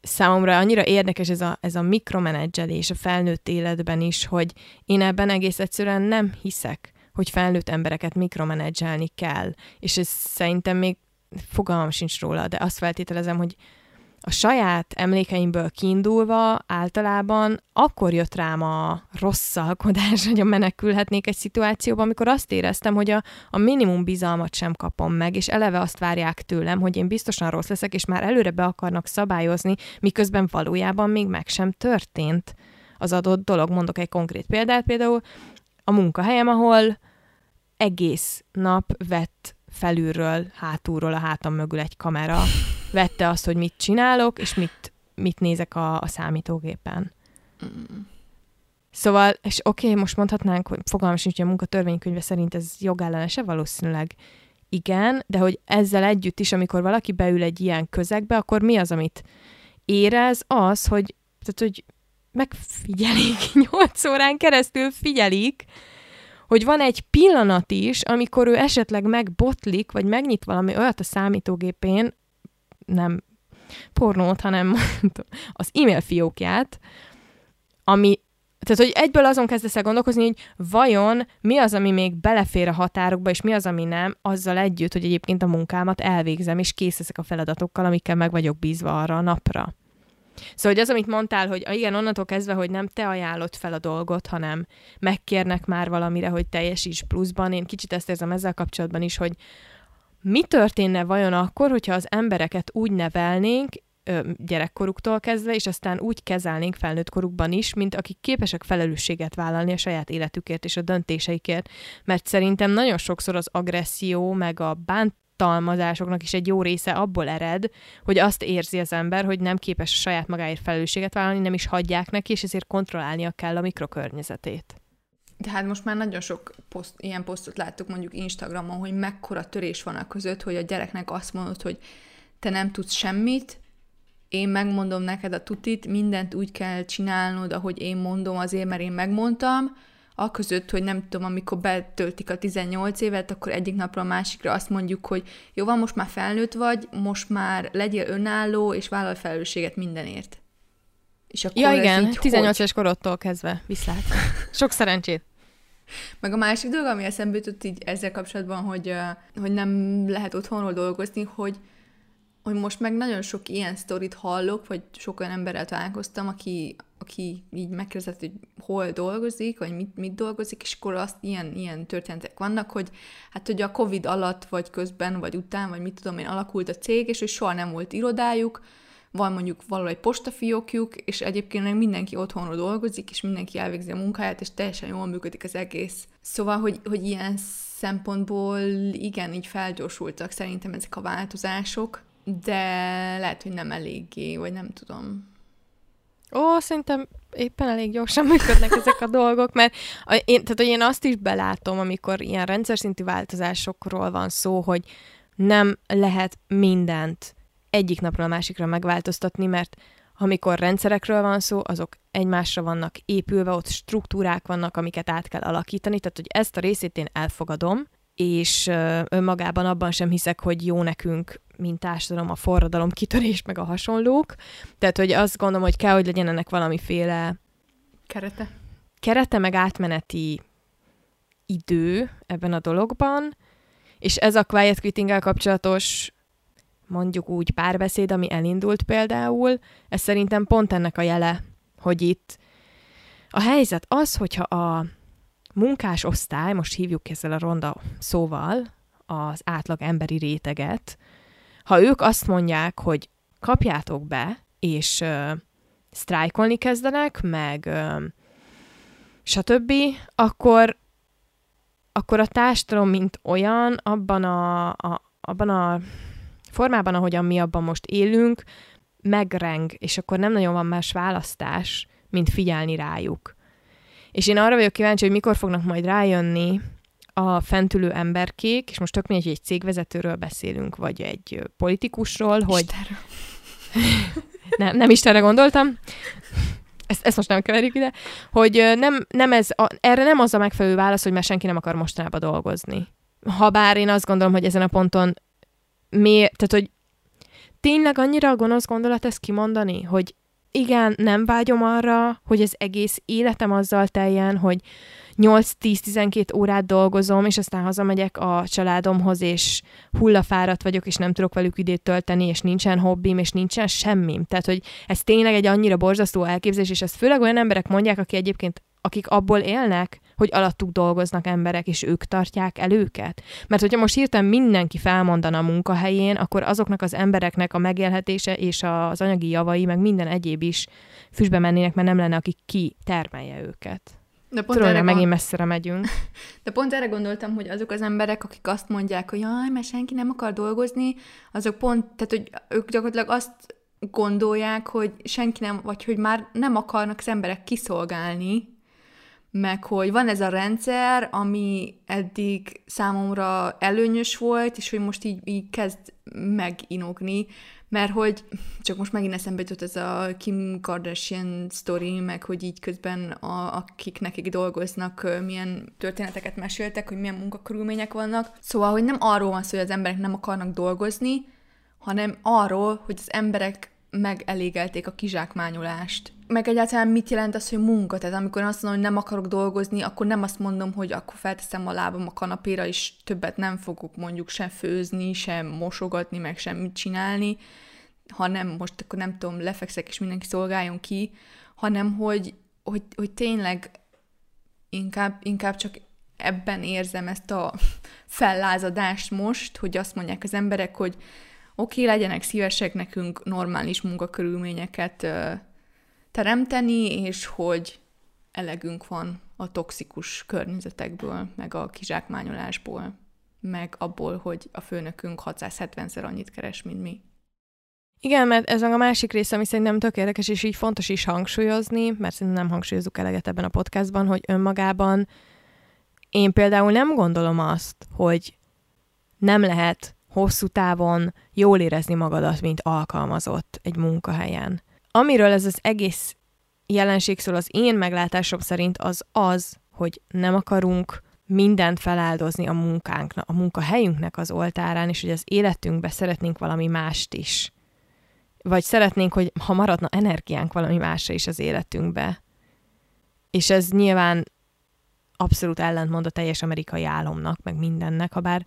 számomra annyira érdekes ez a, ez a mikromenedzselés a felnőtt életben is, hogy én ebben egész egyszerűen nem hiszek, hogy felnőtt embereket mikromenedzselni kell, és ez szerintem még fogalmam sincs róla, de azt feltételezem, hogy a saját emlékeimből kiindulva általában akkor jött rám a rosszalkodás, hogy a menekülhetnék egy szituációban, amikor azt éreztem, hogy a, a minimum bizalmat sem kapom meg, és eleve azt várják tőlem, hogy én biztosan rossz leszek, és már előre be akarnak szabályozni, miközben valójában még meg sem történt az adott dolog. Mondok egy konkrét példát, például a munkahelyem, ahol egész nap vett felülről, hátulról a hátam mögül egy kamera, vette azt, hogy mit csinálok, és mit, mit nézek a, a számítógépen. Mm. Szóval, és oké, okay, most mondhatnánk, hogy fogalmam sincs, hogy a munkatörvénykönyve szerint ez jogellenese, valószínűleg igen, de hogy ezzel együtt is, amikor valaki beül egy ilyen közegbe, akkor mi az, amit érez? Az, hogy, tehát, hogy megfigyelik, nyolc órán keresztül figyelik, hogy van egy pillanat is, amikor ő esetleg megbotlik, vagy megnyit valami olyat a számítógépén, nem pornót, hanem az e-mail fiókját, ami tehát, hogy egyből azon kezdesz el gondolkozni, hogy vajon mi az, ami még belefér a határokba, és mi az, ami nem, azzal együtt, hogy egyébként a munkámat elvégzem, és kész ezek a feladatokkal, amikkel meg vagyok bízva arra a napra. Szóval, hogy az, amit mondtál, hogy igen, onnantól kezdve, hogy nem te ajánlott fel a dolgot, hanem megkérnek már valamire, hogy teljesíts pluszban. Én kicsit ezt érzem ezzel kapcsolatban is, hogy mi történne vajon akkor, hogyha az embereket úgy nevelnénk, gyerekkoruktól kezdve, és aztán úgy kezelnénk felnőtt korukban is, mint akik képesek felelősséget vállalni a saját életükért és a döntéseikért. Mert szerintem nagyon sokszor az agresszió, meg a bánt bántalmazásoknak is egy jó része abból ered, hogy azt érzi az ember, hogy nem képes a saját magáért felelősséget vállalni, nem is hagyják neki, és ezért kontrollálnia kell a mikrokörnyezetét. De hát most már nagyon sok poszt, ilyen posztot láttuk mondjuk Instagramon, hogy mekkora törés van a között, hogy a gyereknek azt mondod, hogy te nem tudsz semmit, én megmondom neked a tutit, mindent úgy kell csinálnod, ahogy én mondom, azért, mert én megmondtam, a között, hogy nem tudom, amikor betöltik a 18 évet, akkor egyik napra a másikra azt mondjuk, hogy jó van, most már felnőtt vagy, most már legyél önálló, és vállalj felelősséget mindenért. És akkor ja igen, 18 éves korodtól kezdve, viszlát. Sok szerencsét! Meg a másik dolog, ami eszembe jutott így ezzel kapcsolatban, hogy, hogy nem lehet otthonról dolgozni, hogy, hogy most meg nagyon sok ilyen sztorit hallok, vagy sok olyan emberrel találkoztam, aki, aki így megkérdezett, hogy hol dolgozik, vagy mit, mit dolgozik, és akkor azt ilyen, ilyen történetek vannak, hogy hát hogy a Covid alatt, vagy közben, vagy után, vagy mit tudom én, alakult a cég, és hogy soha nem volt irodájuk, van mondjuk valahogy postafiókjuk, és egyébként meg mindenki otthonról dolgozik, és mindenki elvégzi a munkáját, és teljesen jól működik az egész. Szóval, hogy, hogy ilyen szempontból igen, így felgyorsultak szerintem ezek a változások, de lehet, hogy nem eléggé, vagy nem tudom. Ó, szerintem éppen elég gyorsan működnek ezek a dolgok, mert a, én, tehát, hogy én azt is belátom, amikor ilyen rendszer szintű változásokról van szó, hogy nem lehet mindent egyik napról a másikra megváltoztatni, mert amikor rendszerekről van szó, azok egymásra vannak épülve, ott struktúrák vannak, amiket át kell alakítani, tehát hogy ezt a részét én elfogadom, és önmagában abban sem hiszek, hogy jó nekünk, mint társadalom, a forradalom, kitörés, meg a hasonlók. Tehát, hogy azt gondolom, hogy kell, hogy legyen ennek valamiféle kerete. Kerete, meg átmeneti idő ebben a dologban, és ez a quiet quitting kapcsolatos mondjuk úgy párbeszéd, ami elindult például, ez szerintem pont ennek a jele, hogy itt a helyzet az, hogyha a munkás osztály, most hívjuk ezzel a ronda szóval, az átlag emberi réteget, ha ők azt mondják, hogy kapjátok be, és ö, sztrájkolni kezdenek, meg ö, stb., akkor, akkor a társadalom, mint olyan, abban a, a, abban a formában, ahogyan mi abban most élünk, megreng, és akkor nem nagyon van más választás, mint figyelni rájuk. És én arra vagyok kíváncsi, hogy mikor fognak majd rájönni a fentülő emberkék, és most tök mindegy, hogy egy cégvezetőről beszélünk, vagy egy politikusról, hogy... nem, nem Istenre gondoltam. Ezt, ezt most nem keverjük ide. Hogy nem, nem ez, a, erre nem az a megfelelő válasz, hogy már senki nem akar mostanában dolgozni. Habár én azt gondolom, hogy ezen a ponton miért, tehát hogy tényleg annyira a gonosz gondolat ezt kimondani, hogy igen, nem vágyom arra, hogy az egész életem azzal teljen, hogy 8-10-12 órát dolgozom, és aztán hazamegyek a családomhoz, és hullafáradt vagyok, és nem tudok velük időt tölteni, és nincsen hobbim, és nincsen semmim. Tehát, hogy ez tényleg egy annyira borzasztó elképzelés, és ezt főleg olyan emberek mondják, akik egyébként akik abból élnek, hogy alattuk dolgoznak emberek, és ők tartják el őket. Mert hogyha most hirtelen mindenki felmondana a munkahelyén, akkor azoknak az embereknek a megélhetése és az anyagi javai, meg minden egyéb is füstbe mennének, mert nem lenne, aki ki termelje őket. De pont Tudom, erre megint gond... messzire megyünk. De pont erre gondoltam, hogy azok az emberek, akik azt mondják, hogy jaj, mert senki nem akar dolgozni, azok pont, tehát hogy ők gyakorlatilag azt gondolják, hogy senki nem, vagy hogy már nem akarnak az emberek kiszolgálni, meg hogy van ez a rendszer, ami eddig számomra előnyös volt, és hogy most így, így kezd meginogni, mert hogy csak most megint eszembe jutott ez a Kim Kardashian story, meg hogy így közben a, akik nekik dolgoznak, milyen történeteket meséltek, hogy milyen munkakörülmények vannak. Szóval, hogy nem arról van szó, hogy az emberek nem akarnak dolgozni, hanem arról, hogy az emberek megelégelték a kizsákmányolást. Meg egyáltalán mit jelent az, hogy munka? Tehát amikor azt mondom, hogy nem akarok dolgozni, akkor nem azt mondom, hogy akkor felteszem a lábam a kanapéra, és többet nem fogok mondjuk sem főzni, sem mosogatni, meg semmit csinálni, hanem most akkor nem tudom, lefekszek, és mindenki szolgáljon ki, hanem hogy, hogy, hogy tényleg inkább, inkább csak ebben érzem ezt a fellázadást most, hogy azt mondják az emberek, hogy oké, okay, legyenek szívesek nekünk normális munkakörülményeket teremteni, és hogy elegünk van a toxikus környezetekből, meg a kizsákmányolásból, meg abból, hogy a főnökünk 670-szer annyit keres, mint mi. Igen, mert ez a másik része, ami szerintem tök érdekes, és így fontos is hangsúlyozni, mert szerintem nem hangsúlyozunk eleget ebben a podcastban, hogy önmagában én például nem gondolom azt, hogy nem lehet hosszú távon jól érezni magadat, mint alkalmazott egy munkahelyen. Amiről ez az egész jelenség szól az én meglátásom szerint az az, hogy nem akarunk mindent feláldozni a munkánknak, a munkahelyünknek az oltárán, és hogy az életünkbe szeretnénk valami mást is. Vagy szeretnénk, hogy ha maradna energiánk valami másra is az életünkbe. És ez nyilván abszolút ellentmond a teljes amerikai álomnak, meg mindennek, ha bár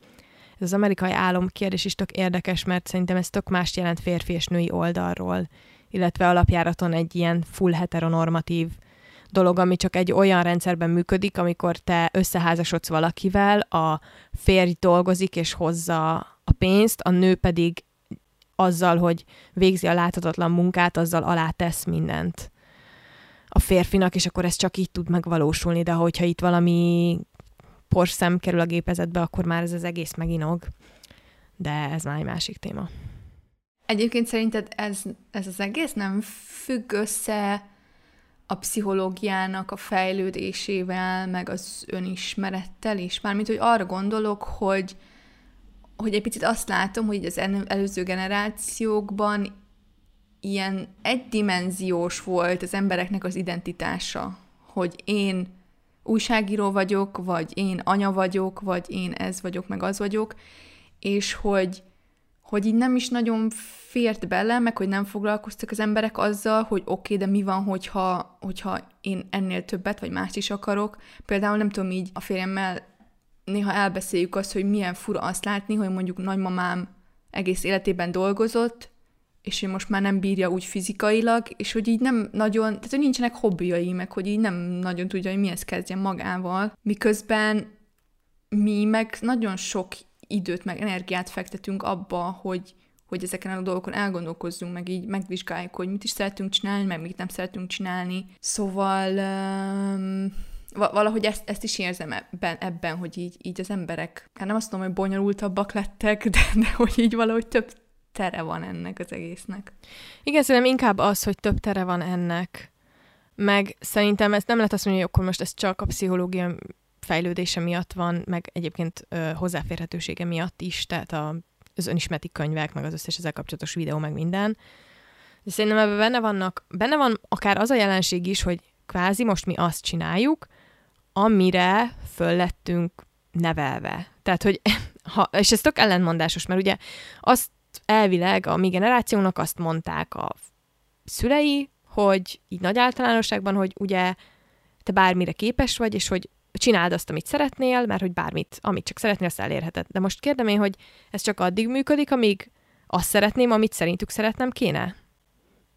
ez az amerikai álom kérdés is tök érdekes, mert szerintem ez tök más jelent férfi és női oldalról, illetve alapjáraton egy ilyen full heteronormatív dolog, ami csak egy olyan rendszerben működik, amikor te összeházasodsz valakivel, a férj dolgozik és hozza a pénzt, a nő pedig azzal, hogy végzi a láthatatlan munkát, azzal alátesz mindent a férfinak, és akkor ez csak így tud megvalósulni, de hogyha itt valami porszem kerül a gépezetbe, akkor már ez az egész meginog. De ez már egy másik téma. Egyébként szerinted ez, ez az egész nem függ össze a pszichológiának a fejlődésével, meg az önismerettel is? Mármint, hogy arra gondolok, hogy hogy egy picit azt látom, hogy az előző generációkban ilyen egydimenziós volt az embereknek az identitása, hogy én újságíró vagyok, vagy én anya vagyok, vagy én ez vagyok, meg az vagyok, és hogy, hogy így nem is nagyon fért bele, meg hogy nem foglalkoztak az emberek azzal, hogy oké, okay, de mi van, hogyha, hogyha én ennél többet, vagy mást is akarok. Például nem tudom így a férjemmel néha elbeszéljük azt, hogy milyen fura azt látni, hogy mondjuk nagymamám egész életében dolgozott, és ő most már nem bírja úgy fizikailag, és hogy így nem nagyon, tehát hogy nincsenek hobbiai, meg hogy így nem nagyon tudja, hogy mihez kezdjen magával, miközben mi meg nagyon sok időt, meg energiát fektetünk abba, hogy, hogy ezeken a dolgokon elgondolkozzunk, meg így megvizsgáljuk, hogy mit is szeretünk csinálni, meg mit nem szeretünk csinálni. Szóval um, valahogy ezt, ezt is érzem ebben, ebben, hogy így, így az emberek, hát nem azt mondom, hogy bonyolultabbak lettek, de, de hogy így valahogy több tere van ennek az egésznek. Igen, szerintem inkább az, hogy több tere van ennek. Meg szerintem ez nem lehet azt mondani, hogy akkor most ez csak a pszichológia fejlődése miatt van, meg egyébként ö, hozzáférhetősége miatt is, tehát a, az önismereti könyvek, meg az összes ezzel kapcsolatos videó, meg minden. De szerintem ebben benne vannak, benne van akár az a jelenség is, hogy kvázi most mi azt csináljuk, amire föl lettünk nevelve. Tehát, hogy ha, és ez tök ellentmondásos, mert ugye azt elvileg a mi generációnak azt mondták a szülei, hogy így nagy általánosságban, hogy ugye te bármire képes vagy, és hogy csináld azt, amit szeretnél, mert hogy bármit, amit csak szeretnél, azt elérheted. De most kérdem én, hogy ez csak addig működik, amíg azt szeretném, amit szerintük szeretnem kéne?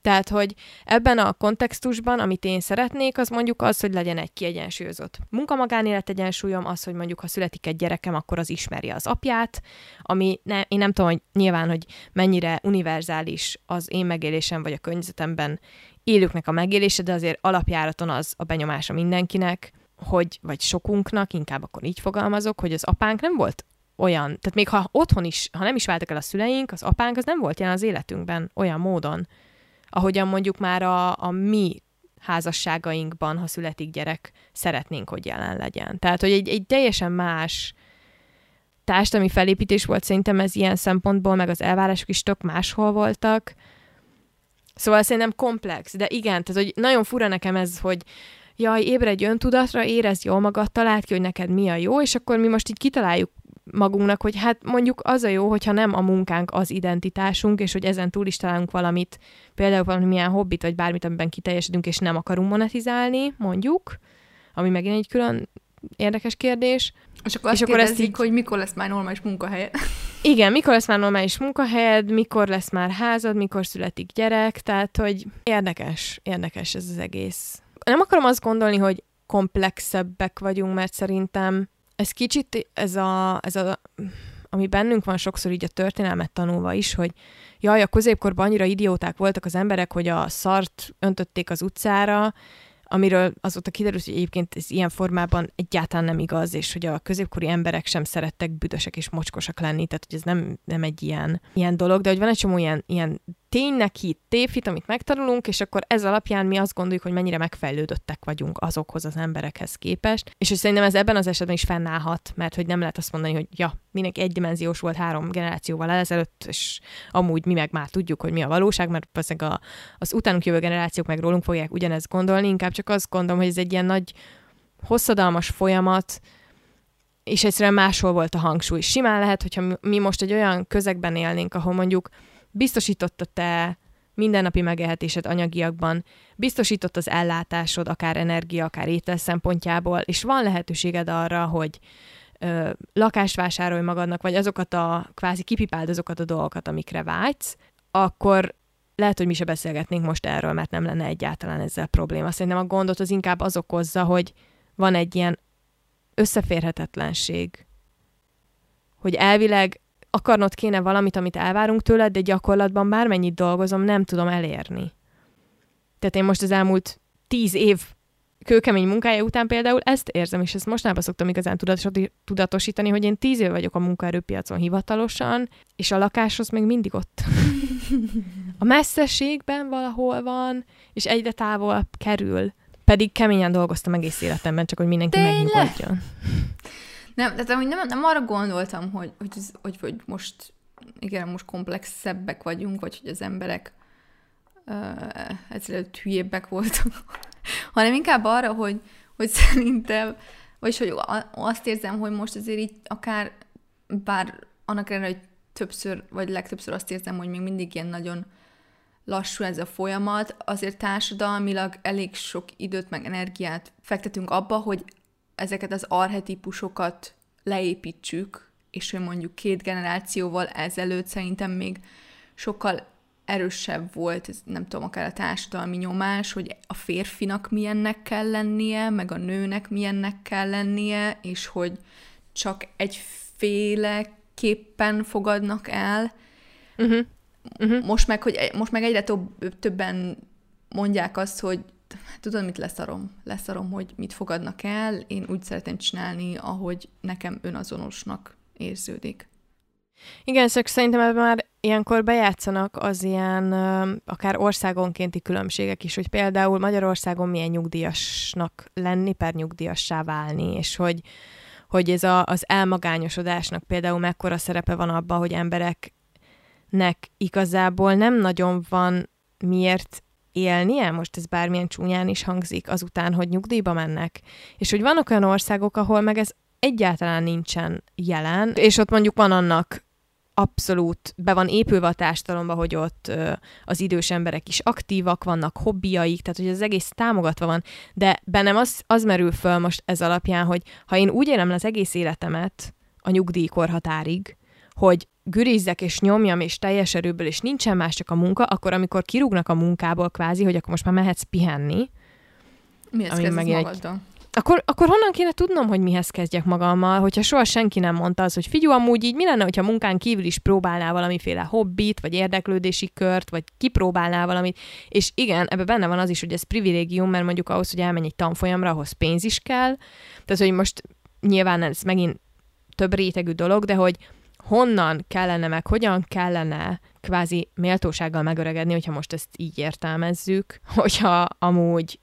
Tehát, hogy ebben a kontextusban, amit én szeretnék, az mondjuk az, hogy legyen egy kiegyensúlyozott munkamagánélet egyensúlyom, az, hogy mondjuk, ha születik egy gyerekem, akkor az ismerje az apját, ami ne, én nem tudom, hogy nyilván, hogy mennyire univerzális az én megélésem, vagy a környezetemben élőknek a megélése, de azért alapjáraton az a benyomása mindenkinek, hogy, vagy sokunknak, inkább akkor így fogalmazok, hogy az apánk nem volt olyan, tehát még ha otthon is, ha nem is váltak el a szüleink, az apánk az nem volt jelen az életünkben olyan módon, ahogyan mondjuk már a, a mi házasságainkban, ha születik gyerek, szeretnénk, hogy jelen legyen. Tehát, hogy egy, egy teljesen más társadalmi felépítés volt szerintem ez ilyen szempontból, meg az elvárások is tök máshol voltak. Szóval szerintem komplex, de igen, tehát hogy nagyon fura nekem ez, hogy jaj, ébredj öntudatra, érezd jól magad, találd ki, hogy neked mi a jó, és akkor mi most így kitaláljuk magunknak, hogy hát mondjuk az a jó, hogyha nem a munkánk az identitásunk, és hogy ezen túl is találunk valamit, például valamilyen hobbit, vagy bármit, amiben kiteljesedünk, és nem akarunk monetizálni, mondjuk, ami megint egy külön érdekes kérdés. És akkor, és akkor ezt így... hogy mikor lesz már normális munkahelyed. Igen, mikor lesz már normális munkahelyed, mikor lesz már házad, mikor születik gyerek, tehát, hogy érdekes, érdekes ez az egész. Nem akarom azt gondolni, hogy komplexebbek vagyunk, mert szerintem ez kicsit, ez a, ez a, ami bennünk van sokszor így a történelmet tanulva is, hogy jaj, a középkorban annyira idióták voltak az emberek, hogy a szart öntötték az utcára, amiről azóta kiderült, hogy egyébként ez ilyen formában egyáltalán nem igaz, és hogy a középkori emberek sem szerettek büdösek és mocskosak lenni, tehát hogy ez nem, nem egy ilyen, ilyen dolog, de hogy van egy csomó ilyen, ilyen ténynek hit, tévhit, amit megtanulunk, és akkor ez alapján mi azt gondoljuk, hogy mennyire megfejlődöttek vagyunk azokhoz az emberekhez képest, és hogy szerintem ez ebben az esetben is fennállhat, mert hogy nem lehet azt mondani, hogy ja, mindenki egydimenziós volt három generációval ezelőtt, és amúgy mi meg már tudjuk, hogy mi a valóság, mert valószínűleg a, az utánunk jövő generációk meg rólunk fogják ugyanezt gondolni, inkább csak azt gondolom, hogy ez egy ilyen nagy hosszadalmas folyamat, és egyszerűen máshol volt a hangsúly. Simán lehet, hogyha mi most egy olyan közegben élnénk, ahol mondjuk biztosította te mindennapi megélhetésed anyagiakban, biztosított az ellátásod, akár energia, akár étel szempontjából, és van lehetőséged arra, hogy ö, lakást vásárolj magadnak, vagy azokat a, kvázi kipipáld azokat a dolgokat, amikre vágysz, akkor lehet, hogy mi se beszélgetnénk most erről, mert nem lenne egyáltalán ezzel probléma. Szerintem a gondot az inkább az okozza, hogy van egy ilyen összeférhetetlenség, hogy elvileg akarnod kéne valamit, amit elvárunk tőled, de gyakorlatban bármennyit dolgozom, nem tudom elérni. Tehát én most az elmúlt tíz év kőkemény munkája után például ezt érzem, és ezt mostanában szoktam igazán tudatosítani, hogy én tíz év vagyok a munkaerőpiacon hivatalosan, és a lakáshoz még mindig ott. A messzességben valahol van, és egyre távol kerül. Pedig keményen dolgoztam egész életemben, csak hogy mindenki Tényleg? megnyugodjon. Nem, tehát amúgy nem, nem arra gondoltam, hogy, hogy, hogy, hogy most, igen, most komplexebbek vagyunk, vagy hogy az emberek uh, ezelőtt hülyébbek voltak, hanem inkább arra, hogy, hogy szerintem, vagyis hogy azt érzem, hogy most azért így akár, bár annak ellenére, hogy többször, vagy legtöbbször azt érzem, hogy még mindig ilyen nagyon lassú ez a folyamat, azért társadalmilag elég sok időt meg energiát fektetünk abba, hogy ezeket az arhetikusokat leépítsük, és hogy mondjuk két generációval ezelőtt szerintem még sokkal erősebb volt, nem tudom, akár a társadalmi nyomás, hogy a férfinak milyennek kell lennie, meg a nőnek milyennek kell lennie, és hogy csak egyféleképpen fogadnak el. Uh-huh. Uh-huh. Most, meg, hogy, most meg egyre több, többen mondják azt, hogy tudod, mit leszarom? Leszarom, hogy mit fogadnak el, én úgy szeretem csinálni, ahogy nekem önazonosnak érződik. Igen, csak szerintem ebben már ilyenkor bejátszanak az ilyen akár országonkénti különbségek is, hogy például Magyarországon milyen nyugdíjasnak lenni, per nyugdíjassá válni, és hogy, hogy ez a, az elmagányosodásnak például mekkora szerepe van abban, hogy embereknek igazából nem nagyon van miért élnie, most ez bármilyen csúnyán is hangzik, azután, hogy nyugdíjba mennek. És hogy vannak olyan országok, ahol meg ez egyáltalán nincsen jelen, és ott mondjuk van annak abszolút be van épülve a társadalomba, hogy ott ö, az idős emberek is aktívak, vannak hobbiaik, tehát hogy az egész támogatva van, de bennem az, az merül föl most ez alapján, hogy ha én úgy élem le az egész életemet a nyugdíjkorhatárig, hogy gürizzek és nyomjam, és teljes erőből, és nincsen más, csak a munka, akkor amikor kirúgnak a munkából kvázi, hogy akkor most már mehetsz pihenni. Mihez kezdesz? Egy, akkor, akkor honnan kéne tudnom, hogy mihez kezdjek magammal, hogyha soha senki nem mondta az, hogy figyelj, amúgy így mi lenne, hogyha munkán kívül is próbálnál valamiféle hobbit, vagy érdeklődési kört, vagy kipróbálnál valamit. És igen, ebben benne van az is, hogy ez privilégium, mert mondjuk ahhoz, hogy elmenj egy tanfolyamra, ahhoz pénz is kell. Tehát, hogy most nyilván ez megint több rétegű dolog, de hogy honnan kellene meg, hogyan kellene kvázi méltósággal megöregedni, hogyha most ezt így értelmezzük, hogyha amúgy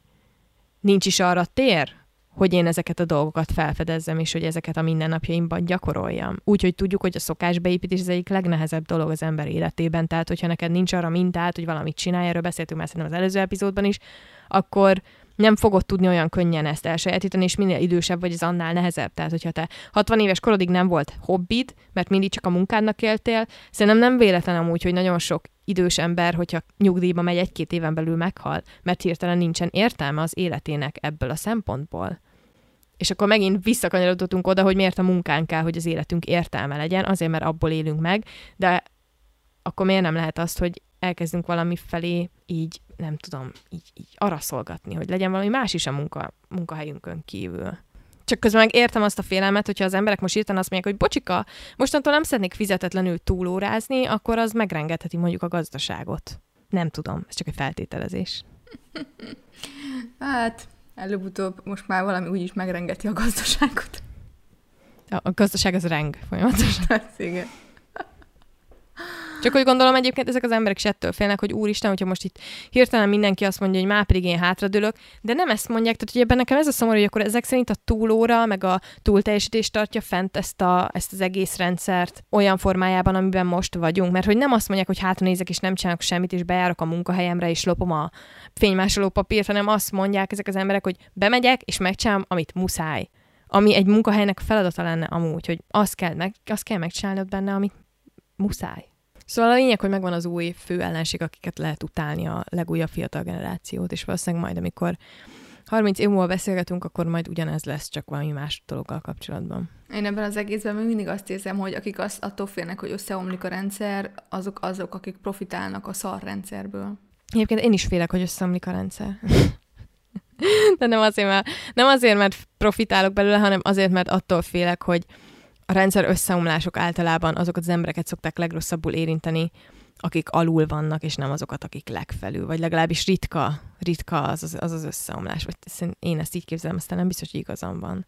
nincs is arra tér, hogy én ezeket a dolgokat felfedezzem, és hogy ezeket a mindennapjaimban gyakoroljam. Úgyhogy tudjuk, hogy a szokásbeépítés az egyik legnehezebb dolog az ember életében, tehát hogyha neked nincs arra mintát, hogy valamit csinálj, erről beszéltünk már szerintem az előző epizódban is, akkor nem fogod tudni olyan könnyen ezt elsajátítani, és minél idősebb vagy, az annál nehezebb. Tehát, hogyha te 60 éves korodig nem volt hobbid, mert mindig csak a munkádnak éltél, szerintem nem véletlen amúgy, hogy nagyon sok idős ember, hogyha nyugdíjba megy egy-két éven belül meghal, mert hirtelen nincsen értelme az életének ebből a szempontból. És akkor megint visszakanyarodottunk oda, hogy miért a munkánk kell, hogy az életünk értelme legyen, azért, mert abból élünk meg, de akkor miért nem lehet azt, hogy elkezdünk valami felé így, nem tudom, így, így araszolgatni, hogy legyen valami más is a munka, munkahelyünkön kívül. Csak közben meg értem azt a félelmet, hogyha az emberek most írtan azt mondják, hogy bocsika, mostantól nem szeretnék fizetetlenül túlórázni, akkor az megrengetheti mondjuk a gazdaságot. Nem tudom, ez csak egy feltételezés. Hát, előbb-utóbb most már valami úgyis megrengeti a gazdaságot. A, a gazdaság az reng folyamatosan. Hát, igen. Csak hogy gondolom egyébként ezek az emberek is félnek, hogy úristen, hogyha most itt hirtelen mindenki azt mondja, hogy már pedig én hátradőlök, de nem ezt mondják, tehát hogy ebben nekem ez a szomorú, hogy akkor ezek szerint a túlóra, meg a túlteljesítés tartja fent ezt, a, ezt az egész rendszert olyan formájában, amiben most vagyunk, mert hogy nem azt mondják, hogy hátra nézek és nem csinálok semmit, és bejárok a munkahelyemre, és lopom a fénymásoló papírt, hanem azt mondják ezek az emberek, hogy bemegyek, és megcsinálom, amit muszáj. Ami egy munkahelynek feladata lenne amúgy, hogy azt kell, meg, azt kell megcsinálnod benne, amit muszáj. Szóval a lényeg, hogy megvan az új fő ellenség, akiket lehet utálni a legújabb fiatal generációt, és valószínűleg majd, amikor 30 év múlva beszélgetünk, akkor majd ugyanez lesz, csak valami más dologgal kapcsolatban. Én ebben az egészben még mindig azt érzem, hogy akik azt, attól félnek, hogy összeomlik a rendszer, azok azok, akik profitálnak a szar rendszerből. Egyébként én is félek, hogy összeomlik a rendszer. De nem azért, mert, nem azért, mert profitálok belőle, hanem azért, mert attól félek, hogy a rendszer összeomlások általában azokat az embereket szokták legrosszabbul érinteni, akik alul vannak, és nem azokat, akik legfelül, vagy legalábbis ritka, ritka az az, az, az összeomlás. Vagy én ezt így képzelem, aztán nem biztos, hogy igazam van.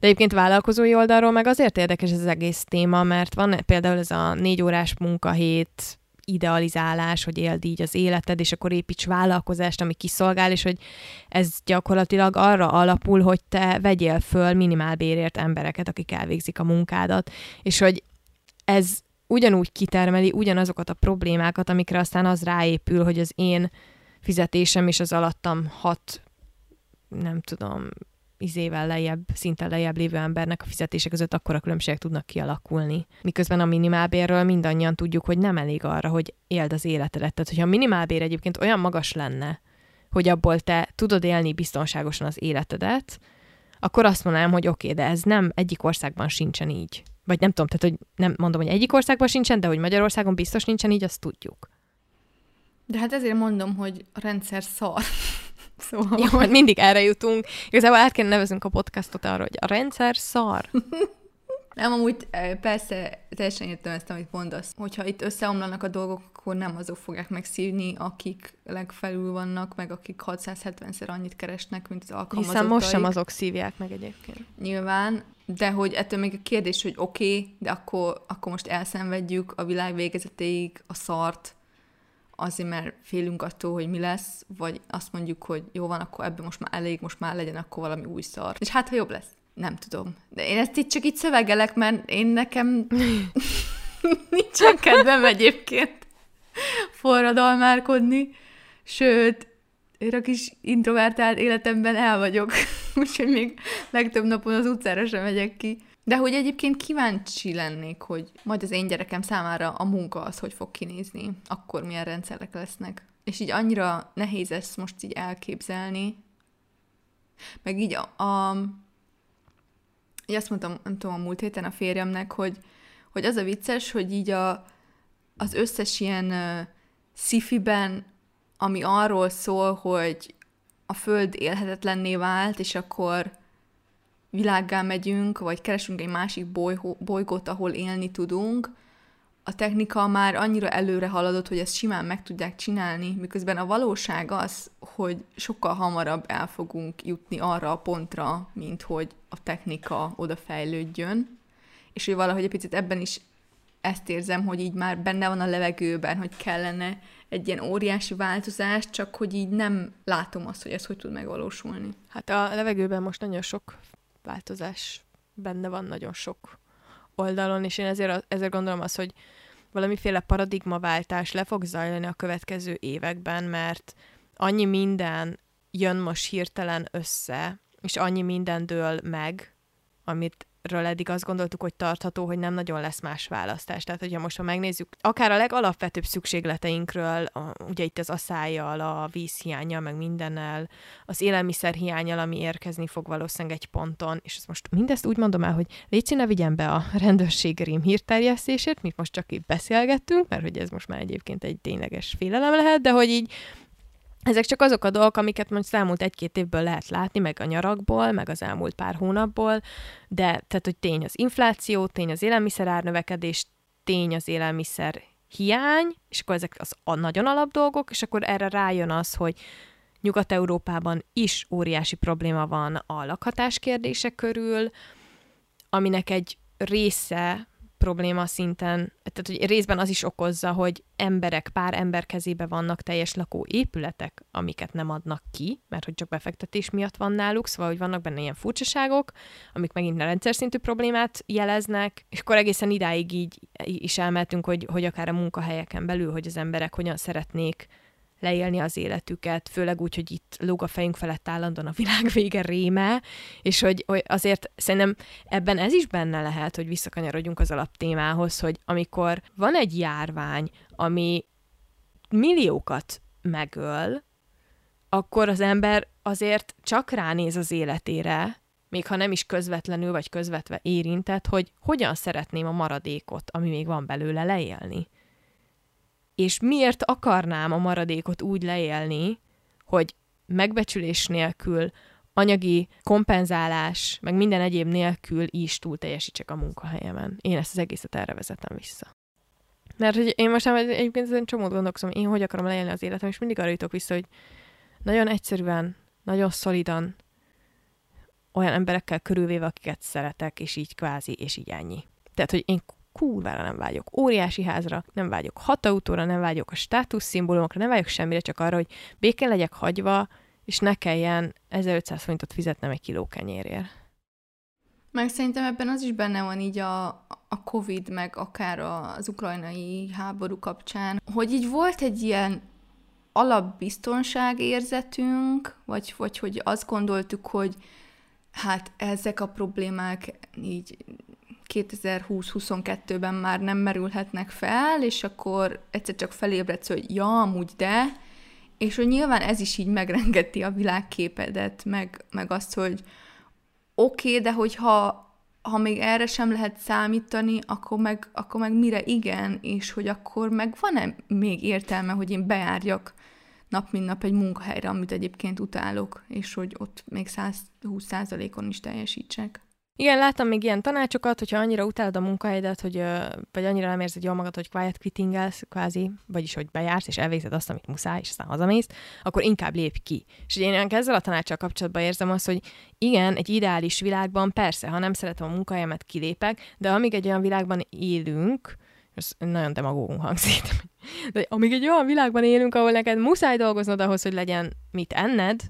De egyébként vállalkozói oldalról meg azért érdekes ez az egész téma, mert van például ez a négy órás munkahét idealizálás, hogy éld így az életed, és akkor építs vállalkozást, ami kiszolgál, és hogy ez gyakorlatilag arra alapul, hogy te vegyél föl minimálbérért embereket, akik elvégzik a munkádat, és hogy ez ugyanúgy kitermeli ugyanazokat a problémákat, amikre aztán az ráépül, hogy az én fizetésem és az alattam hat, nem tudom, izével lejjebb, szinten lejjebb lévő embernek a fizetése között akkora különbségek tudnak kialakulni. Miközben a minimálbérről mindannyian tudjuk, hogy nem elég arra, hogy éld az életedet. Tehát, hogyha a minimálbér egyébként olyan magas lenne, hogy abból te tudod élni biztonságosan az életedet, akkor azt mondanám, hogy oké, okay, de ez nem egyik országban sincsen így. Vagy nem tudom, tehát hogy nem mondom, hogy egyik országban sincsen, de hogy Magyarországon biztos nincsen így, azt tudjuk. De hát ezért mondom, hogy a rendszer szar. Szóval... Jó, hát mindig erre jutunk. Igazából át kéne nevezünk a podcastot arra, hogy a rendszer szar. Nem, amúgy persze teljesen értem ezt, amit mondasz. Hogyha itt összeomlanak a dolgok, akkor nem azok fogják megszívni, akik legfelül vannak, meg akik 670-szer annyit keresnek, mint az alkalmazottai. Hiszen most sem azok szívják meg egyébként. Nyilván, de hogy ettől még a kérdés, hogy oké, okay, de akkor, akkor most elszenvedjük a világ végezetéig a szart, azért, mert félünk attól, hogy mi lesz, vagy azt mondjuk, hogy jó van, akkor ebből most már elég, most már legyen akkor valami új szar. És hát, ha jobb lesz. Nem tudom. De én ezt itt csak itt szövegelek, mert én nekem nincsen kedvem egyébként forradalmárkodni. Sőt, én a kis introvertált életemben el vagyok, úgyhogy még legtöbb napon az utcára sem megyek ki. De hogy egyébként kíváncsi lennék, hogy majd az én gyerekem számára a munka az hogy fog kinézni, akkor milyen rendszerek lesznek. És így annyira nehéz ezt most így elképzelni. Meg így a, a így azt mondtam, nem tudom, a múlt héten a férjemnek, hogy, hogy az a vicces, hogy így a, az összes ilyen uh, szifiben, ami arról szól, hogy a föld élhetetlenné vált, és akkor világgá megyünk, vagy keresünk egy másik bolyhó, bolygót, ahol élni tudunk, a technika már annyira előre haladott, hogy ezt simán meg tudják csinálni, miközben a valóság az, hogy sokkal hamarabb el fogunk jutni arra a pontra, mint hogy a technika odafejlődjön, és hogy valahogy egy picit ebben is ezt érzem, hogy így már benne van a levegőben, hogy kellene egy ilyen óriási változás, csak hogy így nem látom azt, hogy ez hogy tud megvalósulni. Hát a levegőben most nagyon sok változás benne van nagyon sok oldalon, és én ezért, ezért gondolom azt, hogy valamiféle paradigmaváltás le fog zajlani a következő években, mert annyi minden jön most hirtelen össze, és annyi minden dől meg, amit ről eddig azt gondoltuk, hogy tartható, hogy nem nagyon lesz más választás. Tehát, hogyha most ha megnézzük, akár a legalapvetőbb szükségleteinkről, a, ugye itt az asszájjal, a vízhiányjal, meg mindennel, az élelmiszer hiányjal, ami érkezni fog valószínűleg egy ponton, és ezt most mindezt úgy mondom el, hogy légy ne vigyen be a rendőrség rím hírterjesztését, mit most csak itt beszélgettünk, mert hogy ez most már egyébként egy tényleges félelem lehet, de hogy így ezek csak azok a dolgok, amiket most az elmúlt egy-két évből lehet látni, meg a nyarakból, meg az elmúlt pár hónapból, de tehát, hogy tény az infláció, tény az élelmiszer árnövekedés, tény az élelmiszer hiány, és akkor ezek az a nagyon alap dolgok, és akkor erre rájön az, hogy Nyugat-Európában is óriási probléma van a lakhatás kérdése körül, aminek egy része probléma szinten, tehát hogy részben az is okozza, hogy emberek, pár ember kezébe vannak teljes lakó épületek, amiket nem adnak ki, mert hogy csak befektetés miatt van náluk, szóval hogy vannak benne ilyen furcsaságok, amik megint a rendszer szintű problémát jeleznek, és akkor egészen idáig így is elmeltünk, hogy, hogy akár a munkahelyeken belül, hogy az emberek hogyan szeretnék leélni az életüket, főleg úgy, hogy itt lóg a fejünk felett állandóan a világ vége réme, és hogy, hogy azért szerintem ebben ez is benne lehet, hogy visszakanyarodjunk az alaptémához, hogy amikor van egy járvány, ami milliókat megöl, akkor az ember azért csak ránéz az életére, még ha nem is közvetlenül vagy közvetve érintett, hogy hogyan szeretném a maradékot, ami még van belőle leélni és miért akarnám a maradékot úgy leélni, hogy megbecsülés nélkül, anyagi kompenzálás, meg minden egyéb nélkül is túl teljesítsek a munkahelyemen. Én ezt az egészet erre vezetem vissza. Mert hogy én most egyébként ezen csomót gondolkozom, én hogy akarom leélni az életem, és mindig arra jutok vissza, hogy nagyon egyszerűen, nagyon szolidan, olyan emberekkel körülvéve, akiket szeretek, és így kvázi, és így ennyi. Tehát, hogy én kurvára nem vágyok óriási házra, nem vágyok hat autóra, nem vágyok a státuszszimbólumokra, nem vágyok semmire, csak arra, hogy békén legyek hagyva, és ne kelljen 1500 forintot fizetnem egy kiló kenyérért. Meg szerintem ebben az is benne van így a, a Covid, meg akár az ukrajnai háború kapcsán, hogy így volt egy ilyen alapbiztonságérzetünk, vagy, vagy hogy azt gondoltuk, hogy hát ezek a problémák így 2020-22-ben már nem merülhetnek fel, és akkor egyszer csak felébredsz, hogy ja, amúgy de, és hogy nyilván ez is így megrengeti a világképedet, meg, meg azt, hogy oké, okay, de hogyha ha még erre sem lehet számítani, akkor meg, akkor meg mire igen, és hogy akkor meg van-e még értelme, hogy én bejárjak nap mint nap egy munkahelyre, amit egyébként utálok, és hogy ott még 120%-on is teljesítsek. Igen, láttam még ilyen tanácsokat, hogyha annyira utálod a munkahelyedet, hogy, vagy annyira nem érzed jól magad, hogy quiet quittingelsz, kvázi, vagyis hogy bejársz, és elvégzed azt, amit muszáj, és aztán hazamész, akkor inkább lépj ki. És én ezzel a tanácsal kapcsolatban érzem azt, hogy igen, egy ideális világban persze, ha nem szeretem a munkahelyemet, kilépek, de amíg egy olyan világban élünk, ez nagyon demagógunk hangzik, de amíg egy olyan világban élünk, ahol neked muszáj dolgoznod ahhoz, hogy legyen mit enned,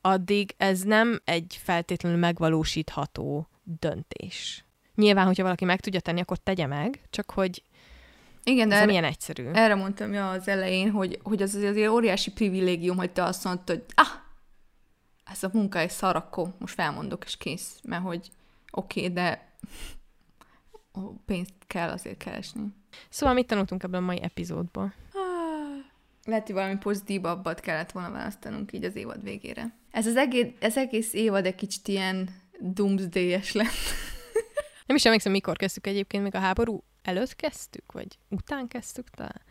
addig ez nem egy feltétlenül megvalósítható döntés. Nyilván, hogyha valaki meg tudja tenni, akkor tegye meg, csak hogy igen, de ez erre, milyen egyszerű. Erre mondtam ja az elején, hogy, hogy az azért óriási privilégium, hogy te azt mondtad, hogy ah, ez a munka egy szar, akkor most felmondok, és kész. Mert hogy oké, okay, de pénzt kell azért keresni. Szóval mit tanultunk ebben a mai epizódból? Ah, lehet, hogy valami pozitívabbat kellett volna választanunk így az évad végére. Ez az egész, ez egész évad egy kicsit ilyen doomsday-es lett. Nem is emlékszem, mikor kezdtük egyébként, még a háború előtt kezdtük, vagy után kezdtük talán.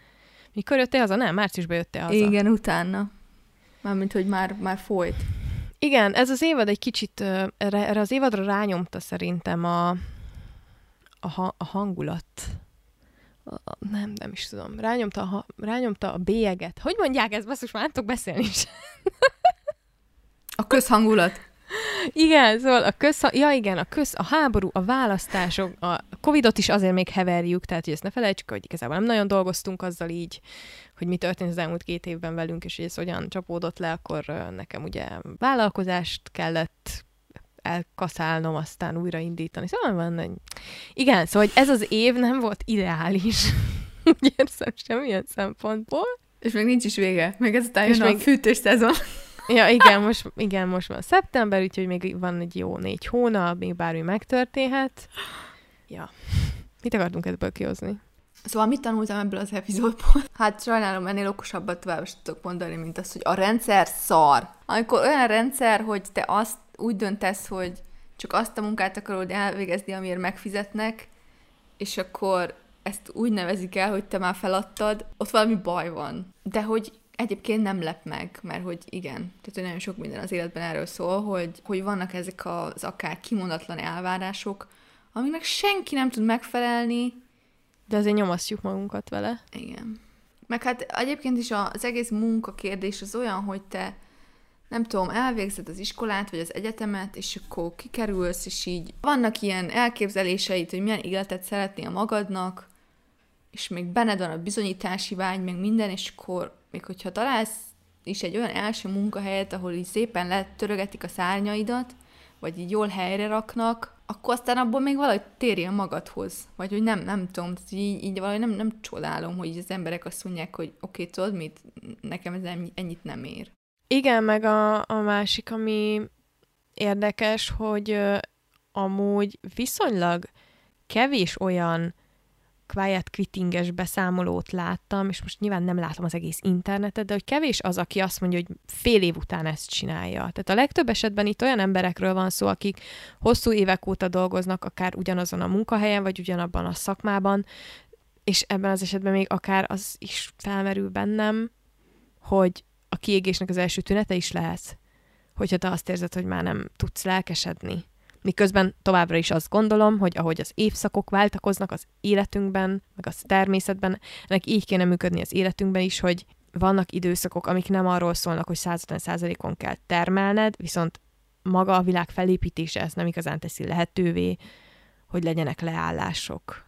Mikor jöttél haza? Nem, márciusban jöttél haza. Igen, utána. Mármint, hogy már, már folyt. Igen, ez az évad egy kicsit, erre az évadra rányomta szerintem a, a, a hangulat. A, nem, nem is tudom. Rányomta a, rányomta a bélyeget. Hogy mondják ezt? Basszus, már nem tudok beszélni is. a közhangulat. Igen, szóval a köz, ja igen, a köz, a háború, a választások, a Covidot is azért még heverjük, tehát hogy ezt ne felejtsük, hogy igazából nem nagyon dolgoztunk azzal így, hogy mi történt az elmúlt két évben velünk, és hogy ez hogyan csapódott le, akkor nekem ugye vállalkozást kellett elkaszálnom, aztán újraindítani. Szóval van egy... Igen, szóval hogy ez az év nem volt ideális. Úgy érzem semmilyen szempontból. És még nincs is vége. Még ezután jön a fűtős szezon. Ja, igen most, igen, most van szeptember, úgyhogy még van egy jó négy hónap, még bármi megtörténhet. Ja. Mit akartunk ebből kihozni? Szóval mit tanultam ebből az epizódból? Hát sajnálom, ennél okosabbat tovább is tudok mondani, mint az, hogy a rendszer szar. Amikor olyan rendszer, hogy te azt úgy döntesz, hogy csak azt a munkát akarod elvégezni, amiért megfizetnek, és akkor ezt úgy nevezik el, hogy te már feladtad, ott valami baj van. De hogy egyébként nem lep meg, mert hogy igen, tehát hogy nagyon sok minden az életben erről szól, hogy, hogy vannak ezek az akár kimondatlan elvárások, amiknek senki nem tud megfelelni. De azért nyomasztjuk magunkat vele. Igen. Meg hát egyébként is az egész munkakérdés az olyan, hogy te nem tudom, elvégzed az iskolát, vagy az egyetemet, és akkor kikerülsz, és így vannak ilyen elképzeléseid, hogy milyen életet szeretnél magadnak, és még benned van a bizonyítási vágy, meg minden, és akkor még hogyha találsz is egy olyan első munkahelyet, ahol így szépen letörögetik a szárnyaidat, vagy így jól helyre raknak, akkor aztán abból még valahogy térjél magadhoz. Vagy hogy nem, nem tudom, így, így valahogy nem, nem csodálom, hogy az emberek azt mondják, hogy oké, okay, tudod mit, nekem ez ennyit nem ér. Igen, meg a, a másik, ami érdekes, hogy uh, amúgy viszonylag kevés olyan quiet quittinges beszámolót láttam, és most nyilván nem látom az egész internetet, de hogy kevés az, aki azt mondja, hogy fél év után ezt csinálja. Tehát a legtöbb esetben itt olyan emberekről van szó, akik hosszú évek óta dolgoznak, akár ugyanazon a munkahelyen, vagy ugyanabban a szakmában, és ebben az esetben még akár az is felmerül bennem, hogy a kiégésnek az első tünete is lehet, hogyha te azt érzed, hogy már nem tudsz lelkesedni Miközben továbbra is azt gondolom, hogy ahogy az évszakok váltakoznak az életünkben, meg a természetben, ennek így kéne működni az életünkben is, hogy vannak időszakok, amik nem arról szólnak, hogy 150%-on kell termelned, viszont maga a világ felépítése ezt nem igazán teszi lehetővé, hogy legyenek leállások.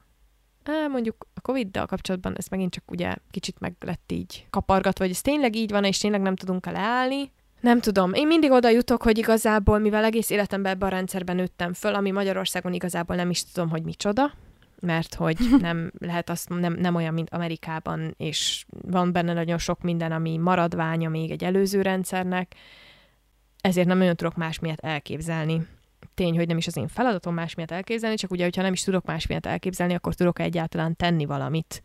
Á, mondjuk a Covid-dal kapcsolatban ez megint csak ugye kicsit meg lett így kapargatva, hogy ez tényleg így van, és tényleg nem tudunk leállni. Nem tudom. Én mindig oda jutok, hogy igazából, mivel egész életemben ebben a rendszerben nőttem föl, ami Magyarországon igazából nem is tudom, hogy micsoda, mert hogy nem lehet azt, nem, nem olyan, mint Amerikában, és van benne nagyon sok minden, ami maradványa még egy előző rendszernek, ezért nem nagyon tudok más miatt elképzelni. Tény, hogy nem is az én feladatom más miatt elképzelni, csak ugye, hogyha nem is tudok más miatt elképzelni, akkor tudok egyáltalán tenni valamit,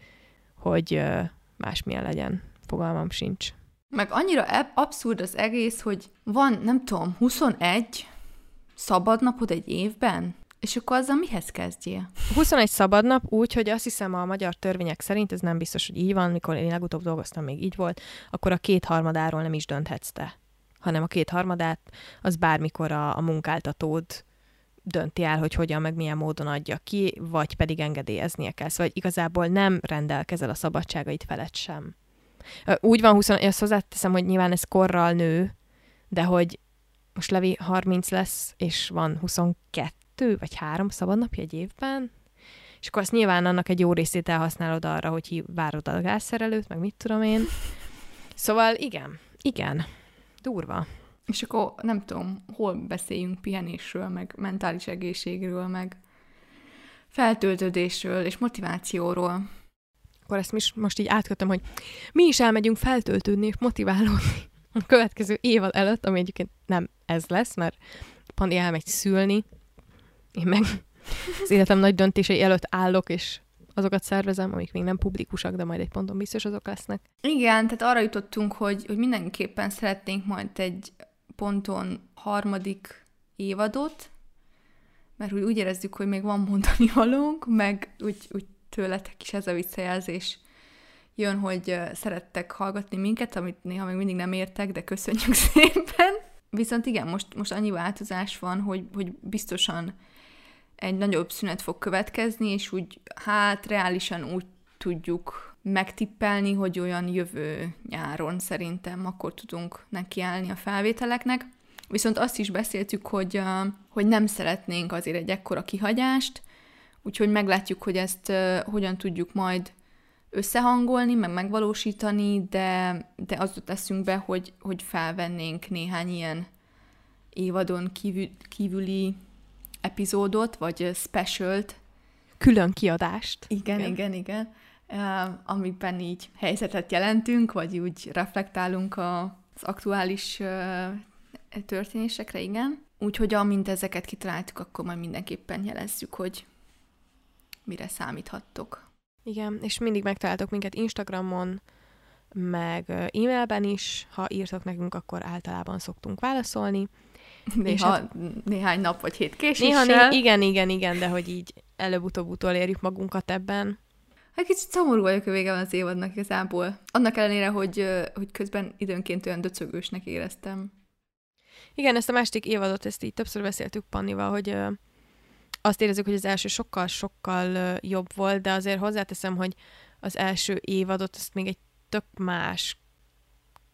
hogy másmilyen legyen. Fogalmam sincs. Meg annyira abszurd az egész, hogy van, nem tudom, 21 szabadnapod egy évben, és akkor azzal mihez kezdjél? 21 szabad nap úgy, hogy azt hiszem a magyar törvények szerint, ez nem biztos, hogy így van, mikor én legutóbb dolgoztam, még így volt, akkor a kétharmadáról nem is dönthetsz te, hanem a kétharmadát az bármikor a, a munkáltatód dönti el, hogy hogyan, meg milyen módon adja ki, vagy pedig engedélyeznie kell. Szóval igazából nem rendelkezel a szabadságait felett sem. Úgy van, 20, azt hozzáteszem, hogy nyilván ez korral nő, de hogy most Levi 30 lesz, és van 22, kettő vagy három szabadnapja egy évben, és akkor azt nyilván annak egy jó részét elhasználod arra, hogy várod a gázszerelőt, meg mit tudom én. Szóval igen, igen, durva. És akkor nem tudom, hol beszéljünk pihenésről, meg mentális egészségről, meg feltöltődésről és motivációról. Akkor ezt is most így átkötöm, hogy mi is elmegyünk feltöltődni és motiválódni a következő évad előtt, ami egyébként nem ez lesz, mert Pandi elmegy szülni, én meg az életem nagy döntései előtt állok, és azokat szervezem, amik még nem publikusak, de majd egy ponton biztos azok lesznek. Igen, tehát arra jutottunk, hogy, hogy mindenképpen szeretnénk majd egy ponton harmadik évadot, mert úgy, úgy érezzük, hogy még van mondani valónk, meg úgy, úgy tőletek is ez a visszajelzés jön, hogy szerettek hallgatni minket, amit néha még mindig nem értek, de köszönjük szépen. Viszont igen, most, most annyi változás van, hogy, hogy biztosan egy nagyobb szünet fog következni, és úgy, hát reálisan úgy tudjuk megtippelni, hogy olyan jövő nyáron szerintem akkor tudunk nekiállni a felvételeknek. Viszont azt is beszéltük, hogy, hogy nem szeretnénk azért egy ekkora kihagyást, úgyhogy meglátjuk, hogy ezt uh, hogyan tudjuk majd összehangolni, meg megvalósítani, de, de az teszünk be, hogy, hogy felvennénk néhány ilyen évadon kívül, kívüli epizódot, vagy specialt. Külön kiadást. Igen, igen, igen. igen. Uh, amikben így helyzetet jelentünk, vagy úgy reflektálunk a, az aktuális uh, történésekre, igen. Úgyhogy amint ezeket kitaláltuk, akkor majd mindenképpen jelezzük, hogy mire számíthattok. Igen, és mindig megtaláltok minket Instagramon, meg e-mailben is, ha írtok nekünk, akkor általában szoktunk válaszolni. Néha hát, néhány nap vagy hét késéssel. Néha, né- igen, igen, igen, de hogy így előbb-utóbb utolérjük magunkat ebben. Hát kicsit szomorú vagyok a vége van az évadnak igazából. Annak ellenére, hogy, hogy közben időnként olyan döcögősnek éreztem. Igen, ezt a másik évadot, ezt így többször beszéltük Pannival, hogy azt érezzük, hogy az első sokkal-sokkal jobb volt, de azért hozzáteszem, hogy az első évadot azt még egy tök más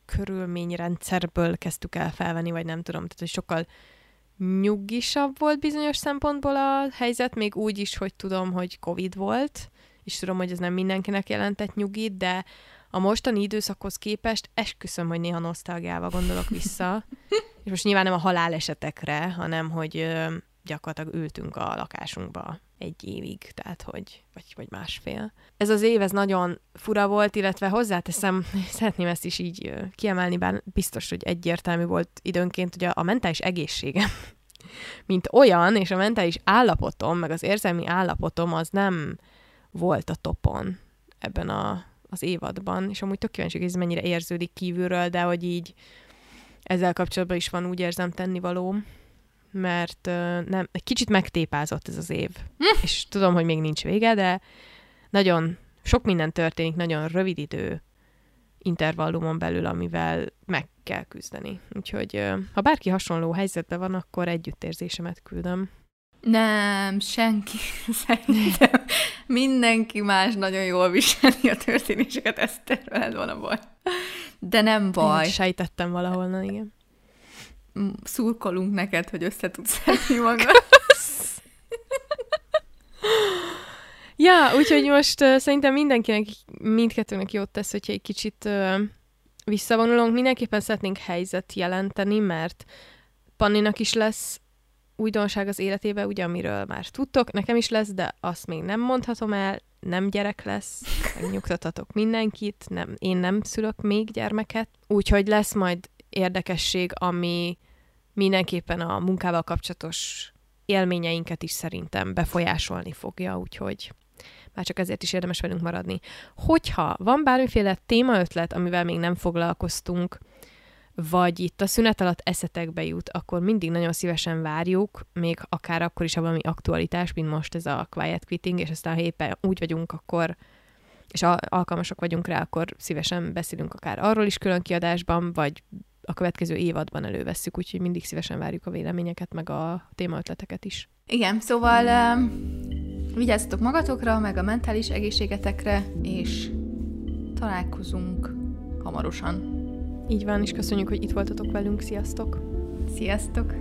körülményrendszerből kezdtük el felvenni, vagy nem tudom, tehát hogy sokkal nyugisabb volt bizonyos szempontból a helyzet, még úgy is, hogy tudom, hogy Covid volt, és tudom, hogy ez nem mindenkinek jelentett nyugit, de a mostani időszakhoz képest esküszöm, hogy néha nosztalgiával gondolok vissza. és most nyilván nem a halálesetekre, hanem hogy gyakorlatilag ültünk a lakásunkba egy évig, tehát hogy, vagy, vagy másfél. Ez az év, ez nagyon fura volt, illetve hozzáteszem, szeretném ezt is így kiemelni, bár biztos, hogy egyértelmű volt időnként, hogy a, a mentális egészségem, mint olyan, és a mentális állapotom, meg az érzelmi állapotom az nem volt a topon ebben a, az évadban, és amúgy tök kíváncsi, hogy ez mennyire érződik kívülről, de hogy így ezzel kapcsolatban is van úgy érzem tennivalóm mert nem, egy kicsit megtépázott ez az év. Hm. És tudom, hogy még nincs vége, de nagyon sok minden történik nagyon rövid idő intervallumon belül, amivel meg kell küzdeni. Úgyhogy ha bárki hasonló helyzetben van, akkor együttérzésemet küldöm. Nem, senki. Szerintem mindenki más nagyon jól viseli a történéseket, ezt veled van a baj. De nem baj. Én sejtettem valahol, igen szurkolunk neked, hogy össze tudsz szedni magad. Ja, úgyhogy most uh, szerintem mindenkinek, mindkettőnek jót tesz, hogyha egy kicsit uh, visszavonulunk. Mindenképpen szeretnénk helyzet jelenteni, mert Panninak is lesz újdonság az életébe, ugye, amiről már tudtok, nekem is lesz, de azt még nem mondhatom el, nem gyerek lesz, megnyugtatatok mindenkit, nem, én nem szülök még gyermeket, úgyhogy lesz majd érdekesség, ami mindenképpen a munkával kapcsolatos élményeinket is szerintem befolyásolni fogja, úgyhogy már csak ezért is érdemes velünk maradni. Hogyha van bármiféle témaötlet, amivel még nem foglalkoztunk, vagy itt a szünet alatt eszetekbe jut, akkor mindig nagyon szívesen várjuk, még akár akkor is, ha valami aktualitás, mint most ez a quiet quitting, és aztán ha éppen úgy vagyunk, akkor és alkalmasak vagyunk rá, akkor szívesen beszélünk akár arról is külön kiadásban, vagy a következő évadban elővesszük, úgyhogy mindig szívesen várjuk a véleményeket, meg a témaötleteket is. Igen, szóval uh, vigyázzatok magatokra, meg a mentális egészségetekre, és találkozunk hamarosan. Így van, és köszönjük, hogy itt voltatok velünk. Sziasztok! Sziasztok!